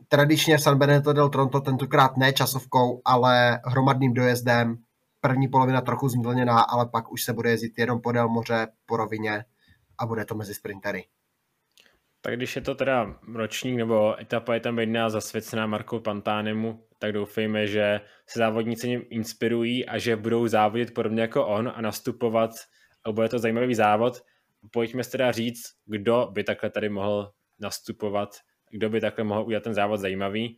tradičně San Benedetto del Tronto tentokrát ne časovkou, ale hromadným dojezdem. První polovina trochu zmdlněná, ale pak už se bude jezdit jenom podél moře, po rovině. a bude to mezi sprintery. Tak když je to teda ročník nebo etapa je tam jedna zasvěcená Markou Pantánemu, tak doufejme, že se závodníci ním inspirují a že budou závodit podobně jako on a nastupovat a bude to zajímavý závod. Pojďme si teda říct, kdo by takhle tady mohl nastupovat, kdo by takhle mohl udělat ten závod zajímavý.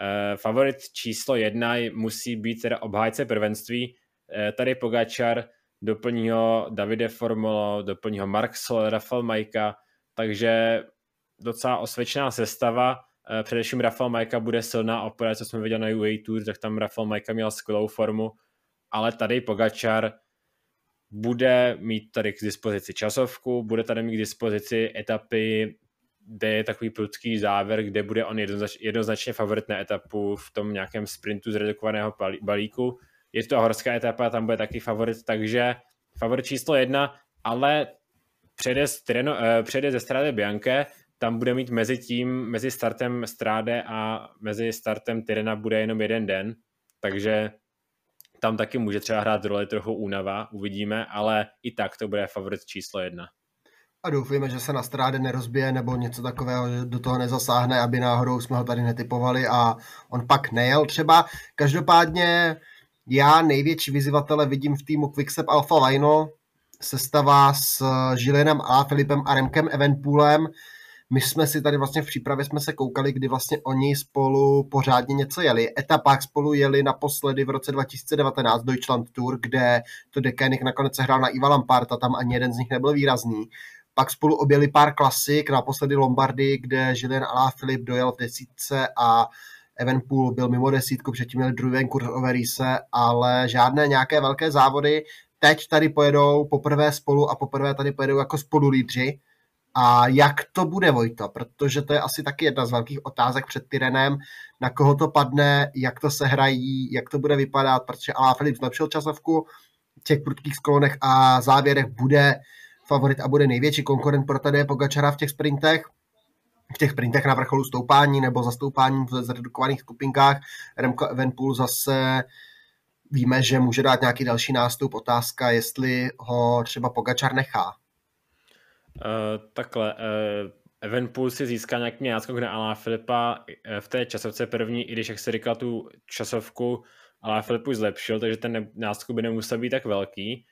Uh, favorit číslo jedna musí být teda obhájce prvenství. Uh, tady Pogačar, doplní ho Davide Formolo, doplní ho Mark Sol, Rafael Majka, takže docela osvědčená sestava. Uh, především Rafael Majka bude silná opera, co jsme viděli na UA Tour, tak tam Rafael Majka měl skvělou formu, ale tady Pogačar bude mít tady k dispozici časovku, bude tady mít k dispozici etapy kde je takový prudký závěr, kde bude on jednoznač, jednoznačně favorit na etapu v tom nějakém sprintu z redukovaného balíku. Je to horská etapa, tam bude taky favorit, takže favorit číslo jedna, ale přede, Treno, eh, přede ze Strade Bianche, tam bude mít mezi tím, mezi startem Stráde a mezi startem Tyrena bude jenom jeden den, takže tam taky může třeba hrát roli trochu únava, uvidíme, ale i tak to bude favorit číslo jedna a doufujeme, že se na stráde nerozbije nebo něco takového, že do toho nezasáhne, aby náhodou jsme ho tady netypovali a on pak nejel třeba. Každopádně já největší vyzývatele vidím v týmu Quickstep Alpha Lino, sestava s Žilenem a Filipem a Remkem Evenpoolem. My jsme si tady vlastně v přípravě jsme se koukali, kdy vlastně oni spolu pořádně něco jeli. Etapách spolu jeli naposledy v roce 2019 Deutschland Tour, kde to Dekenik nakonec se hrál na Iva Lamparta, tam ani jeden z nich nebyl výrazný. Pak spolu objeli pár klasik, naposledy Lombardy, kde Julien Filip dojel v desítce a Evenpool byl mimo desítku, předtím měli druhý kurz Overise, ale žádné nějaké velké závody. Teď tady pojedou poprvé spolu a poprvé tady pojedou jako spolu lídři. A jak to bude, Vojto? Protože to je asi taky jedna z velkých otázek před Tyrenem, na koho to padne, jak to se hrají, jak to bude vypadat, protože Alá Filip zlepšil časovku v těch prudkých sklonech a závěrech bude favorit a bude největší konkurent pro tady Pogačara v těch sprintech v těch sprintech na vrcholu stoupání nebo zastoupání v zredukovaných skupinkách. Remco Evenpool zase víme, že může dát nějaký další nástup. Otázka, jestli ho třeba Pogačar nechá. Uh, takhle, uh, Evenpool si získá nějaký náskok na Alá Filipa uh, v té časovce první, i když, jak se říkal, tu časovku Alá Filip už zlepšil, takže ten náskok by nemusel být tak velký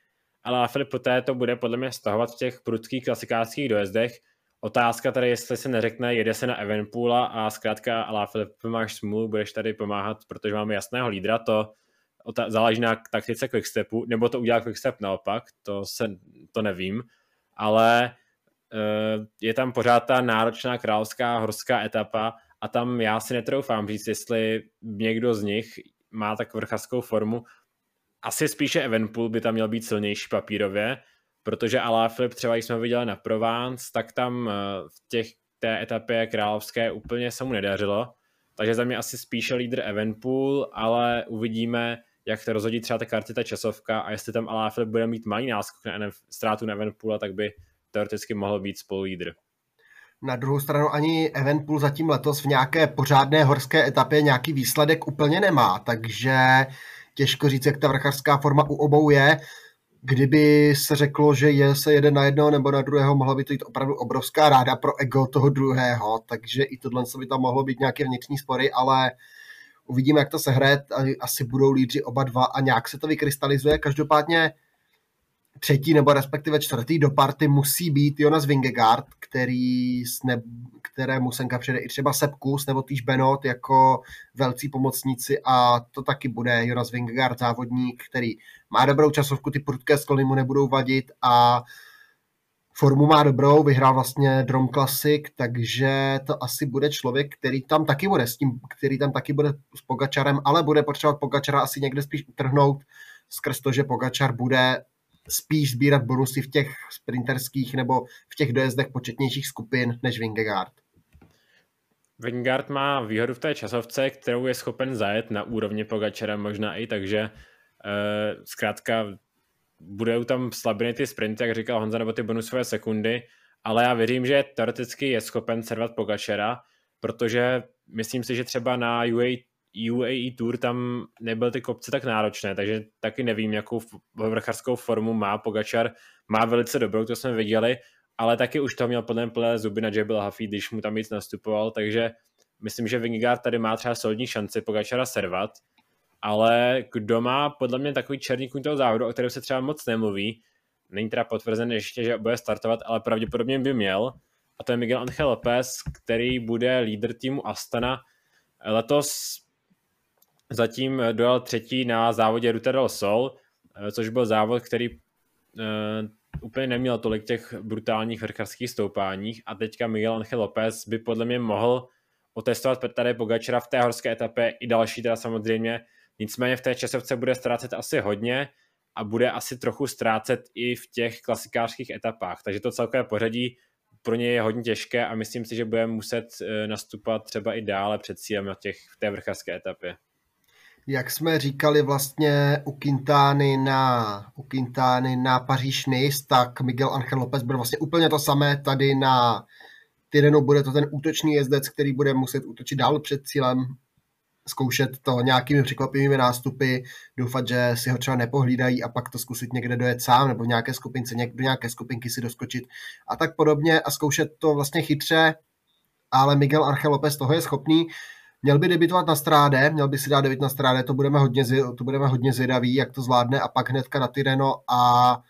ale Filip poté to bude podle mě stahovat v těch prudkých klasikářských dojezdech. Otázka tady, jestli se neřekne, jede se na Evenpoola a zkrátka, ale Filip, máš smůlu, budeš tady pomáhat, protože máme jasného lídra, to záleží na taktice Quickstepu, nebo to udělá Quickstep naopak, to, se, to nevím, ale uh, je tam pořád ta náročná královská horská etapa a tam já si netroufám říct, jestli někdo z nich má tak vrchařskou formu, asi spíše Evenpool by tam měl být silnější papírově, protože Alaphilippe třeba, když jsme viděli na Provence, tak tam eh, v těch té etapě královské úplně se mu nedařilo, takže za mě asi spíše lídr Evenpool, ale uvidíme, jak to rozhodí třeba ta karty, ta časovka a jestli tam Alaphilippe bude mít malý náskok na NF, ztrátu na Evenpoola, tak by teoreticky mohl být spolu lídr. Na druhou stranu ani Evenpool zatím letos v nějaké pořádné horské etapě nějaký výsledek úplně nemá, takže těžko říct, jak ta vrchařská forma u obou je. Kdyby se řeklo, že je se jeden na jednoho nebo na druhého, mohla by to být opravdu obrovská ráda pro ego toho druhého, takže i tohle by tam mohlo být nějaké vnitřní spory, ale uvidíme, jak to se hraje, asi budou lídři oba dva a nějak se to vykrystalizuje. Každopádně třetí nebo respektive čtvrtý do party musí být Jonas Vingegaard, který ne, kterému senka přijde i třeba Sepkus nebo týž Benot jako velcí pomocníci a to taky bude Jonas Vingegaard závodník, který má dobrou časovku, ty prudké sklony mu nebudou vadit a formu má dobrou, vyhrál vlastně Drom Classic, takže to asi bude člověk, který tam taky bude s tím, který tam taky bude s Pogačarem, ale bude potřebovat Pogačara asi někde spíš utrhnout skrz to, že Pogačar bude spíš sbírat bonusy v těch sprinterských nebo v těch dojezdech početnějších skupin než Vingegaard. Vingegaard má výhodu v té časovce, kterou je schopen zajet na úrovni Pogačera možná i, takže uh, zkrátka budou tam slabiny ty sprinty, jak říkal Honza, nebo ty bonusové sekundy, ale já věřím, že teoreticky je schopen servat Pogačera, protože myslím si, že třeba na UAE UAE Tour tam nebyl ty kopce tak náročné, takže taky nevím, jakou vrchařskou formu má Pogačar. Má velice dobrou, to jsme viděli, ale taky už to měl plné plné zuby na Jebel Huffy, když mu tam víc nastupoval, takže myslím, že Vingegaard tady má třeba solidní šanci Pogačara servat, ale kdo má podle mě takový černý kůň toho závodu, o kterém se třeba moc nemluví, není teda potvrzen ještě, že bude startovat, ale pravděpodobně by měl, a to je Miguel Angel Lopez, který bude lídr týmu Astana. Letos zatím dojel třetí na závodě Ruta del Sol, což byl závod, který uh, úplně neměl tolik těch brutálních vrcharských stoupáních a teďka Miguel Angel Lopez by podle mě mohl otestovat tady Pogačera v té horské etapě i další teda samozřejmě. Nicméně v té časovce bude ztrácet asi hodně a bude asi trochu ztrácet i v těch klasikářských etapách. Takže to celkové pořadí pro ně je hodně těžké a myslím si, že bude muset eh, nastupovat třeba i dále před cílem na těch, v té vrcharské etapě. Jak jsme říkali vlastně u Quintány na, u Quintány na paříž nice tak Miguel Angel Lopez byl vlastně úplně to samé tady na Tyrenu. Bude to ten útočný jezdec, který bude muset útočit dál před cílem zkoušet to nějakými překvapivými nástupy, doufat, že si ho třeba nepohlídají a pak to zkusit někde dojet sám nebo v nějaké skupince, do nějaké skupinky si doskočit a tak podobně a zkoušet to vlastně chytře, ale Miguel Archel Lopez toho je schopný. Měl by debitovat na stráde, měl by si dát debit na stráde, to budeme hodně, to budeme hodně zvědaví, jak to zvládne a pak hnedka na Tyreno a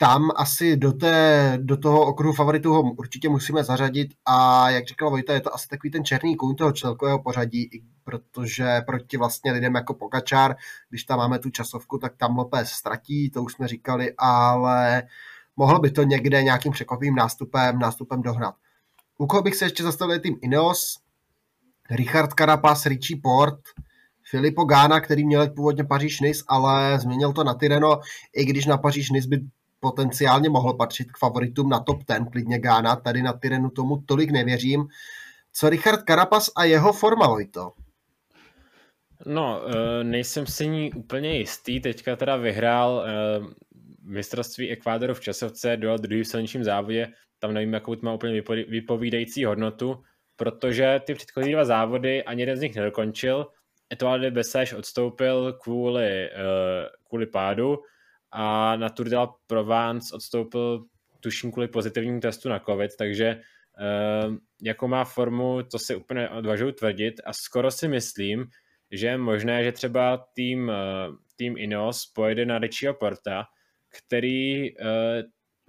tam asi do, té, do toho okruhu favoritů ho určitě musíme zařadit a jak říkal Vojta, je to asi takový ten černý kůň toho celkového pořadí, protože proti vlastně lidem jako Pokačár, když tam máme tu časovku, tak tam Lopez ztratí, to už jsme říkali, ale mohl by to někde nějakým překvapivým nástupem, nástupem dohnat. U koho bych se ještě zastavil tým Ineos, Richard Carapaz, Richie Port, Filippo Gána, který měl původně Paříž-Nice, ale změnil to na Tyreno, i když na Paříž-Nice by potenciálně mohl patřit k favoritům na top 10, klidně Gána, tady na Tyrenu tomu tolik nevěřím. Co Richard Carapaz a jeho forma, Vojto? No, eh, nejsem si ní úplně jistý, teďka teda vyhrál eh, mistrovství Ekvádoru v časovce, do druhý v silničním závodě, tam nevím, jakou má úplně vypovídající hodnotu, protože ty předchozí dva závody ani jeden z nich nedokončil, Etoile de Bessage odstoupil kvůli, eh, kvůli pádu, a na Tour de la Provence odstoupil tuším kvůli pozitivnímu testu na COVID, takže uh, jako má formu, to si úplně odvažuji tvrdit. A skoro si myslím, že je možné, že třeba tým, uh, tým Ineos pojede na Richieho Porta, který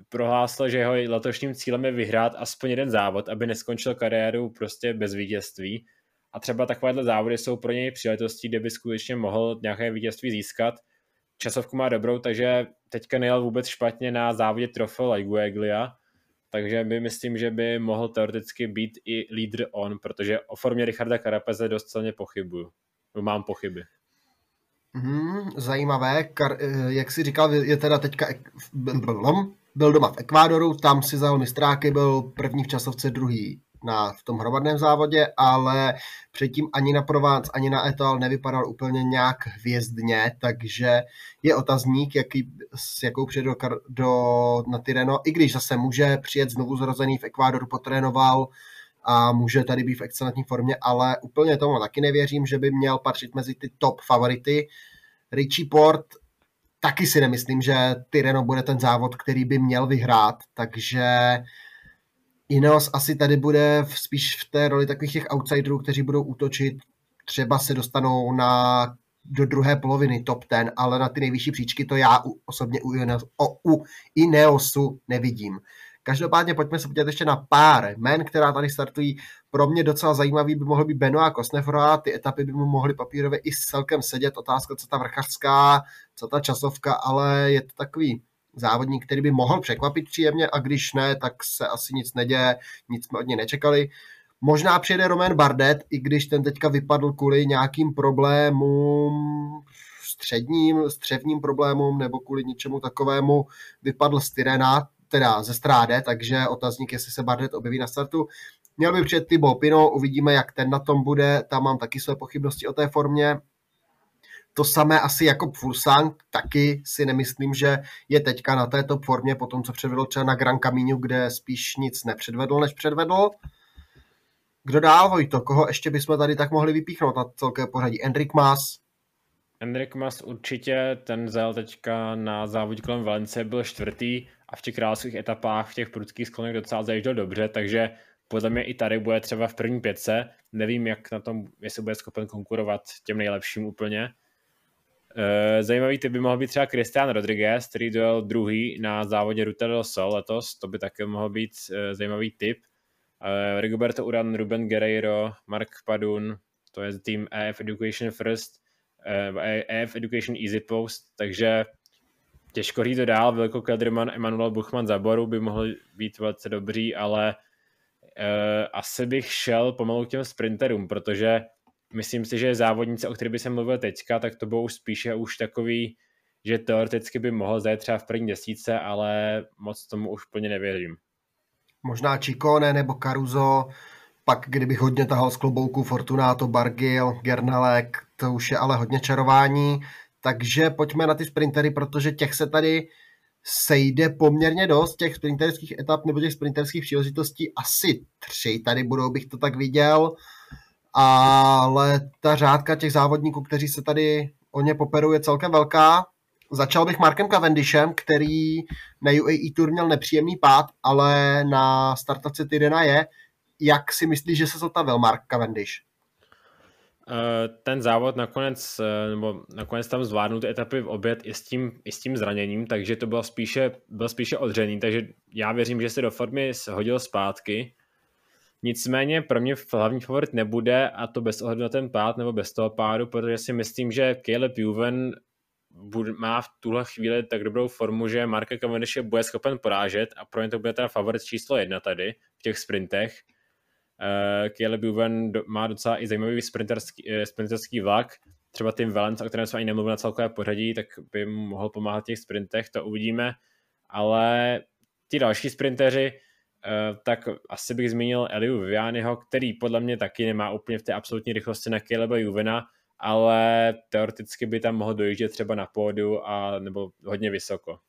prohlásil, že jeho letošním cílem je vyhrát aspoň jeden závod, aby neskončil kariéru prostě bez vítězství. A třeba takovéhle závody jsou pro něj příležitostí, kde by skutečně mohl nějaké vítězství získat časovku má dobrou, takže teďka nejel vůbec špatně na závodě Trofeo Ligueglia, takže by myslím, že by mohl teoreticky být i lídr on, protože o formě Richarda Carapeze dost silně pochybuju. Mám pochyby. Hmm, zajímavé. Kar, eh, jak si říkal, je teda teďka byl doma v Ekvádoru, tam si vzal mistráky, byl první v časovce, druhý na, v tom hromadném závodě, ale předtím ani na Provence, ani na Etal nevypadal úplně nějak hvězdně, takže je otazník, jaký, s jakou přijde do, do, na Tyreno, i když zase může přijet znovu zrozený v Ekvádoru, potrénoval a může tady být v excelentní formě, ale úplně tomu taky nevěřím, že by měl patřit mezi ty top favority. Richie Port taky si nemyslím, že Tyreno bude ten závod, který by měl vyhrát, takže Ineos asi tady bude v, spíš v té roli takových těch outsiderů, kteří budou útočit, třeba se dostanou na do druhé poloviny top ten, ale na ty nejvyšší příčky to já u, osobně u, Ineos, o, u Ineosu nevidím. Každopádně pojďme se podívat ještě na pár men, která tady startují. Pro mě docela zajímavý by mohl být Benoit Kosnefora, ty etapy by mu mohly papírově i celkem sedět. Otázka, co ta vrchařská, co ta časovka, ale je to takový závodník, který by mohl překvapit příjemně a když ne, tak se asi nic neděje, nic jsme od něj nečekali. Možná přijede Roman Bardet, i když ten teďka vypadl kvůli nějakým problémům středním, střevním problémům nebo kvůli ničemu takovému vypadl z Tyrena, teda ze Stráde, takže otazník, jestli se Bardet objeví na startu. Měl by přijet Thibaut Pino, uvidíme, jak ten na tom bude, tam mám taky své pochybnosti o té formě. To samé asi jako Fulsang, taky si nemyslím, že je teďka na této formě po tom, co předvedl třeba na Gran Camino, kde spíš nic nepředvedl, než předvedl. Kdo dál, Vojto? Koho ještě bychom tady tak mohli vypíchnout na celké pořadí? Enric Mas, Enric Mas určitě, ten zel teďka na závodě kolem Valence byl čtvrtý a v těch královských etapách, v těch prudkých sklonech docela zajížděl dobře, takže podle mě i tady bude třeba v první pětce. Nevím, jak na tom, jestli bude schopen konkurovat těm nejlepším úplně. Eh, zajímavý typ by mohl být třeba Christian Rodriguez, který dojel druhý na závodě Ruta del Sol letos, to by také mohl být eh, zajímavý typ. Eh, Rigoberto Uran, Ruben Guerreiro, Mark Padun, to je tým EF Education First, EF Education Easy Post, takže těžko říct to dál, Vilko Kelderman, Emanuel Buchman Zaboru by mohl být velice dobrý, ale uh, asi bych šel pomalu k těm sprinterům, protože myslím si, že závodníci, o kterých by se mluvil teďka, tak to budou spíše už takový, že teoreticky by mohl zajet třeba v první desíce, ale moc tomu už plně nevěřím. Možná Čikone nebo Caruso, pak kdybych hodně tahal z klobouku Fortunato, Bargil, Gernalek, to už je ale hodně čarování, takže pojďme na ty sprintery, protože těch se tady sejde poměrně dost těch sprinterských etap nebo těch sprinterských příležitostí. Asi tři tady budou, bych to tak viděl. Ale ta řádka těch závodníků, kteří se tady o ně poperou, je celkem velká. Začal bych Markem Cavendishem, který na UAE Tour měl nepříjemný pád, ale na startaci Tyrena je. Jak si myslíš, že se zotavil Mark Cavendish? Eh, ten závod nakonec, eh, nebo nakonec tam zvládnul ty etapy v oběd i s tím, i s tím zraněním, takže to bylo spíše, byl spíše odřený, takže já věřím, že se do formy hodil zpátky. Nicméně pro mě hlavní favorit nebude a to bez ohledu na ten pád nebo bez toho pádu, protože si myslím, že Caleb Juven má v tuhle chvíli tak dobrou formu, že Marka Cavendish bude schopen porážet a pro ně to bude teda favorit číslo jedna tady v těch sprintech Caleb Juven má docela i zajímavý sprinterský, uh, sprinterský vlak, třeba Tim Valence, o kterém jsme ani nemluvili na celkové pořadí, tak by mu mohl pomáhat v těch sprintech, to uvidíme, ale ti další sprinteři, uh, tak asi bych zmínil Eliu Vivianiho, který podle mě taky nemá úplně v té absolutní rychlosti na Caleba Juvena, ale teoreticky by tam mohl dojíždět třeba na pódu a nebo hodně vysoko.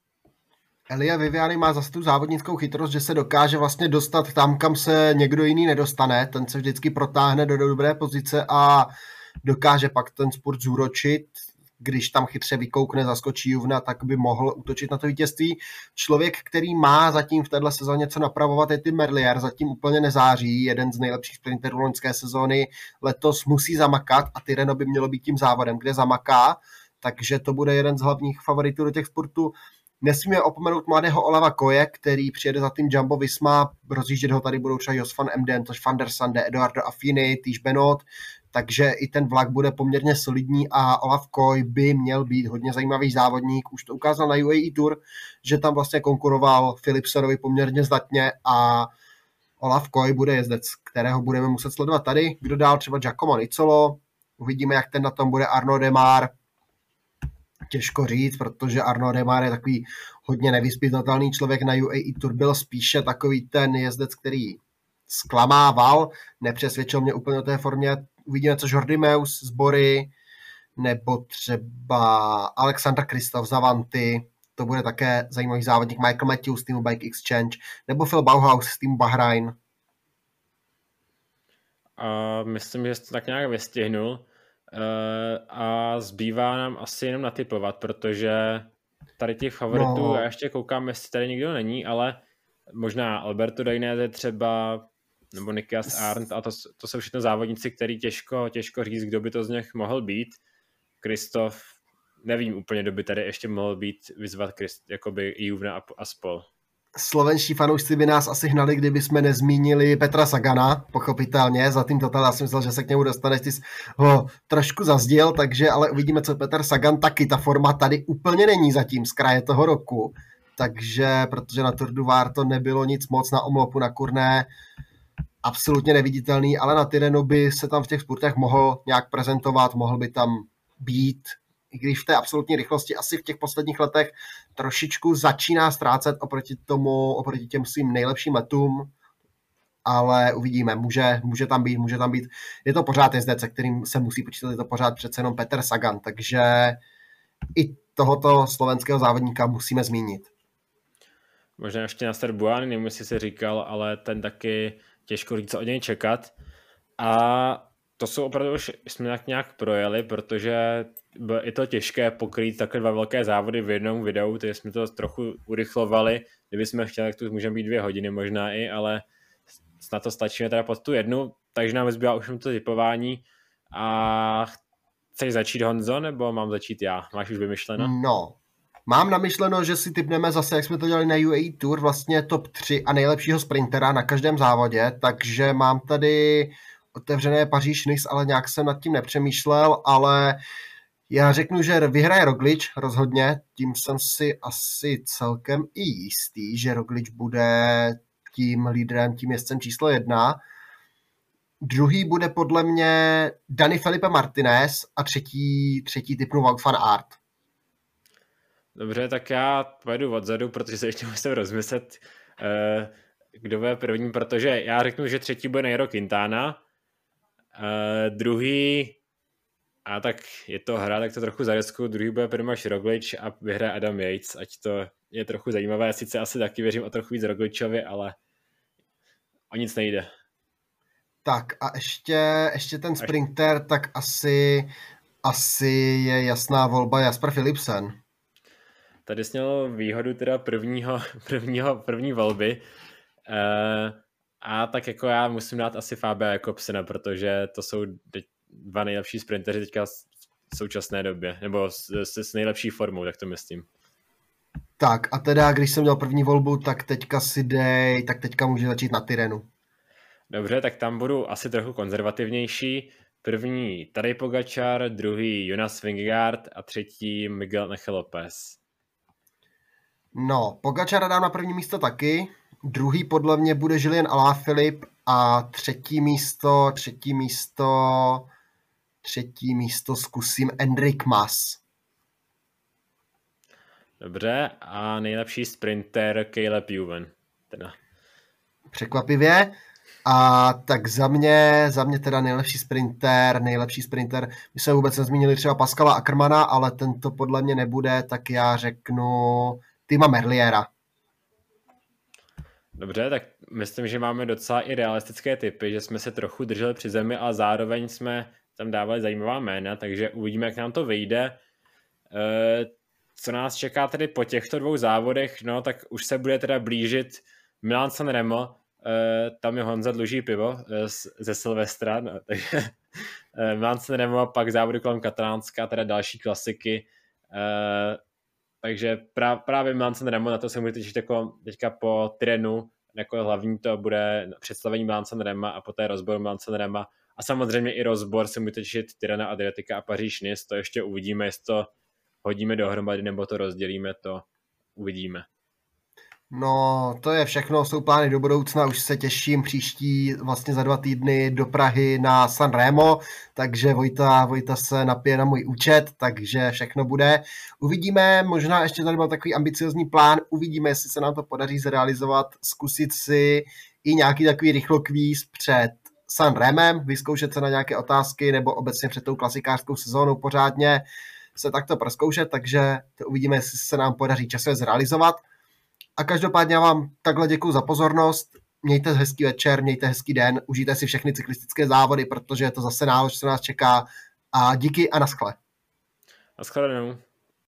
Elia Viviani má zase tu závodnickou chytrost, že se dokáže vlastně dostat tam, kam se někdo jiný nedostane. Ten se vždycky protáhne do dobré pozice a dokáže pak ten sport zúročit. Když tam chytře vykoukne, zaskočí Juvna, tak by mohl útočit na to vítězství. Člověk, který má zatím v této sezóně co napravovat, je Tim Merlier. Zatím úplně nezáří, jeden z nejlepších sprinterů loňské sezóny. Letos musí zamakat a Tyreno by mělo být tím závodem, kde zamaká takže to bude jeden z hlavních favoritů do těch sportů. Nesmíme opomenout mladého Olava Koje, který přijede za tým Jumbo Visma, rozjíždět ho tady budou třeba Jos van Emden, tož Van der Sande, Eduardo Affini, Týž Benot, takže i ten vlak bude poměrně solidní a Olaf Koj by měl být hodně zajímavý závodník. Už to ukázal na UAE Tour, že tam vlastně konkuroval Philipsonovi poměrně zdatně a Olaf Koj bude jezdec, kterého budeme muset sledovat tady. Kdo dál? Třeba Giacomo Nicolo, uvidíme, jak ten na tom bude. Arno Demar, těžko říct, protože Arno Demar je takový hodně nevyspytatelný člověk na UAE Tour, byl spíše takový ten jezdec, který zklamával, nepřesvědčil mě úplně o té formě. Uvidíme, co Jordi Meus z Bory, nebo třeba Alexander Kristof z Avanti, to bude také zajímavý závodník Michael Matthews z týmu Bike Exchange, nebo Phil Bauhaus z týmu Bahrain. A myslím, že jsi to tak nějak vystihnul. Uh, a zbývá nám asi jenom natypovat, protože tady těch favoritů, no. já ještě koukám, jestli tady nikdo není, ale možná Alberto Dainese třeba, nebo Nikias Arndt, a to, to jsou všechno závodníci, který těžko, těžko říct, kdo by to z nich mohl být. Kristof, nevím úplně, kdo by tady ještě mohl být, vyzvat Christ, jakoby Juvna a, a spol slovenští fanoušci by nás asi hnali, kdyby jsme nezmínili Petra Sagana, pochopitelně, za tím total, já jsem myslel, že se k němu dostaneš, ty ho trošku zazděl, takže ale uvidíme, co Petr Sagan. Taky, ta forma tady úplně není zatím z kraje toho roku, takže, protože na Tour du Var to nebylo nic moc, na omlopu, na kurné, absolutně neviditelný, ale na Tyrenu by se tam v těch sportech mohl nějak prezentovat, mohl by tam být, i když v té absolutní rychlosti asi v těch posledních letech trošičku začíná ztrácet oproti tomu, oproti těm svým nejlepším letům, ale uvidíme, může, může tam být, může tam být, je to pořád jezdec, se kterým se musí počítat, je to pořád přece jenom Petr Sagan, takže i tohoto slovenského závodníka musíme zmínit. Možná ještě na Buány, nevím, jestli si říkal, ale ten taky těžko říct, co od něj čekat. A to jsou opravdu už jsme tak nějak projeli, protože je to těžké pokrýt takhle dva velké závody v jednom videu, takže jsme to trochu urychlovali. Kdyby jsme chtěli, tak tu můžeme být dvě hodiny možná i, ale snad to stačíme teda pod tu jednu, takže nám zbývá už to typování a chceš začít Honzo, nebo mám začít já? Máš už vymyšleno? No, Mám namyšleno, že si typneme zase, jak jsme to dělali na UAE Tour, vlastně top 3 a nejlepšího sprintera na každém závodě, takže mám tady otevřené Paříž Nice, ale nějak jsem nad tím nepřemýšlel, ale já řeknu, že vyhraje Roglič rozhodně, tím jsem si asi celkem i jistý, že Roglič bude tím lídrem, tím jezdcem číslo jedna. Druhý bude podle mě Dani Felipe Martinez a třetí, třetí typnu Wout van Art. Dobře, tak já pojedu odzadu, protože se ještě musím rozmyslet, eh, kdo bude první, protože já řeknu, že třetí bude Nairo Quintana, Uh, druhý, a tak je to hra, tak to trochu zaresku, druhý bude Primoš Roglič a vyhraje Adam Yates, ať to je trochu zajímavé, sice asi taky věřím o trochu víc Rogličovi, ale o nic nejde. Tak a ještě, ještě ten sprinter, tak asi, asi je jasná volba Jasper Philipsen. Tady jsi měl výhodu teda prvního, <laughs> prvního, první volby. Uh, a tak jako já musím dát asi Fabia Jakobsena, protože to jsou dva nejlepší sprinteři teďka v současné době, nebo s, s, s nejlepší formou, tak to myslím. Tak a teda, když jsem měl první volbu, tak teďka si dej, tak teďka může začít na Tyrenu. Dobře, tak tam budu asi trochu konzervativnější. První Tadej Pogačar, druhý Jonas Vingegaard a třetí Miguel Nechel Lopez. No, Pogačara dám na první místo taky, Druhý podle mě bude Julien Alaphilippe a třetí místo, třetí místo, třetí místo zkusím Enric Mas. Dobře, a nejlepší sprinter Caleb Juven. Teda. Překvapivě. A tak za mě, za mě teda nejlepší sprinter, nejlepší sprinter, my jsme vůbec nezmínili třeba Pascala Ackermana, ale tento podle mě nebude, tak já řeknu Tima Merliera. Dobře, tak myslím, že máme docela i realistické typy, že jsme se trochu drželi při zemi, ale zároveň jsme tam dávali zajímavá jména, takže uvidíme, jak nám to vyjde. E, co nás čeká tedy po těchto dvou závodech, no tak už se bude teda blížit Milan Sanremo, e, tam je Honza dluží pivo e, ze Silvestra, no, <laughs> takže Milan Sanremo, pak závody kolem Katalánska, teda další klasiky, takže pra, právě Milan Remo, na to se můžete těšit jako teďka po trenu, jako hlavní to bude představení Milan Rema a poté rozbor Milan Rema a samozřejmě i rozbor se můžete těšit Tirana Adriatika a Paříž Nice, to ještě uvidíme, jestli to hodíme dohromady nebo to rozdělíme, to uvidíme. No, to je všechno, jsou plány do budoucna, už se těším příští vlastně za dva týdny do Prahy na San Remo, takže Vojta, Vojta se napije na můj účet, takže všechno bude. Uvidíme, možná ještě tady byl takový ambiciozní plán, uvidíme, jestli se nám to podaří zrealizovat, zkusit si i nějaký takový rychlokvíz před San Remem, vyzkoušet se na nějaké otázky nebo obecně před tou klasikářskou sezónou pořádně se takto proskoušet, takže to uvidíme, jestli se nám podaří časově zrealizovat. A každopádně vám takhle děkuji za pozornost. Mějte hezký večer, mějte hezký den, užijte si všechny cyklistické závody, protože je to zase nálož, co nás čeká. A díky a naschle. Naschledanou.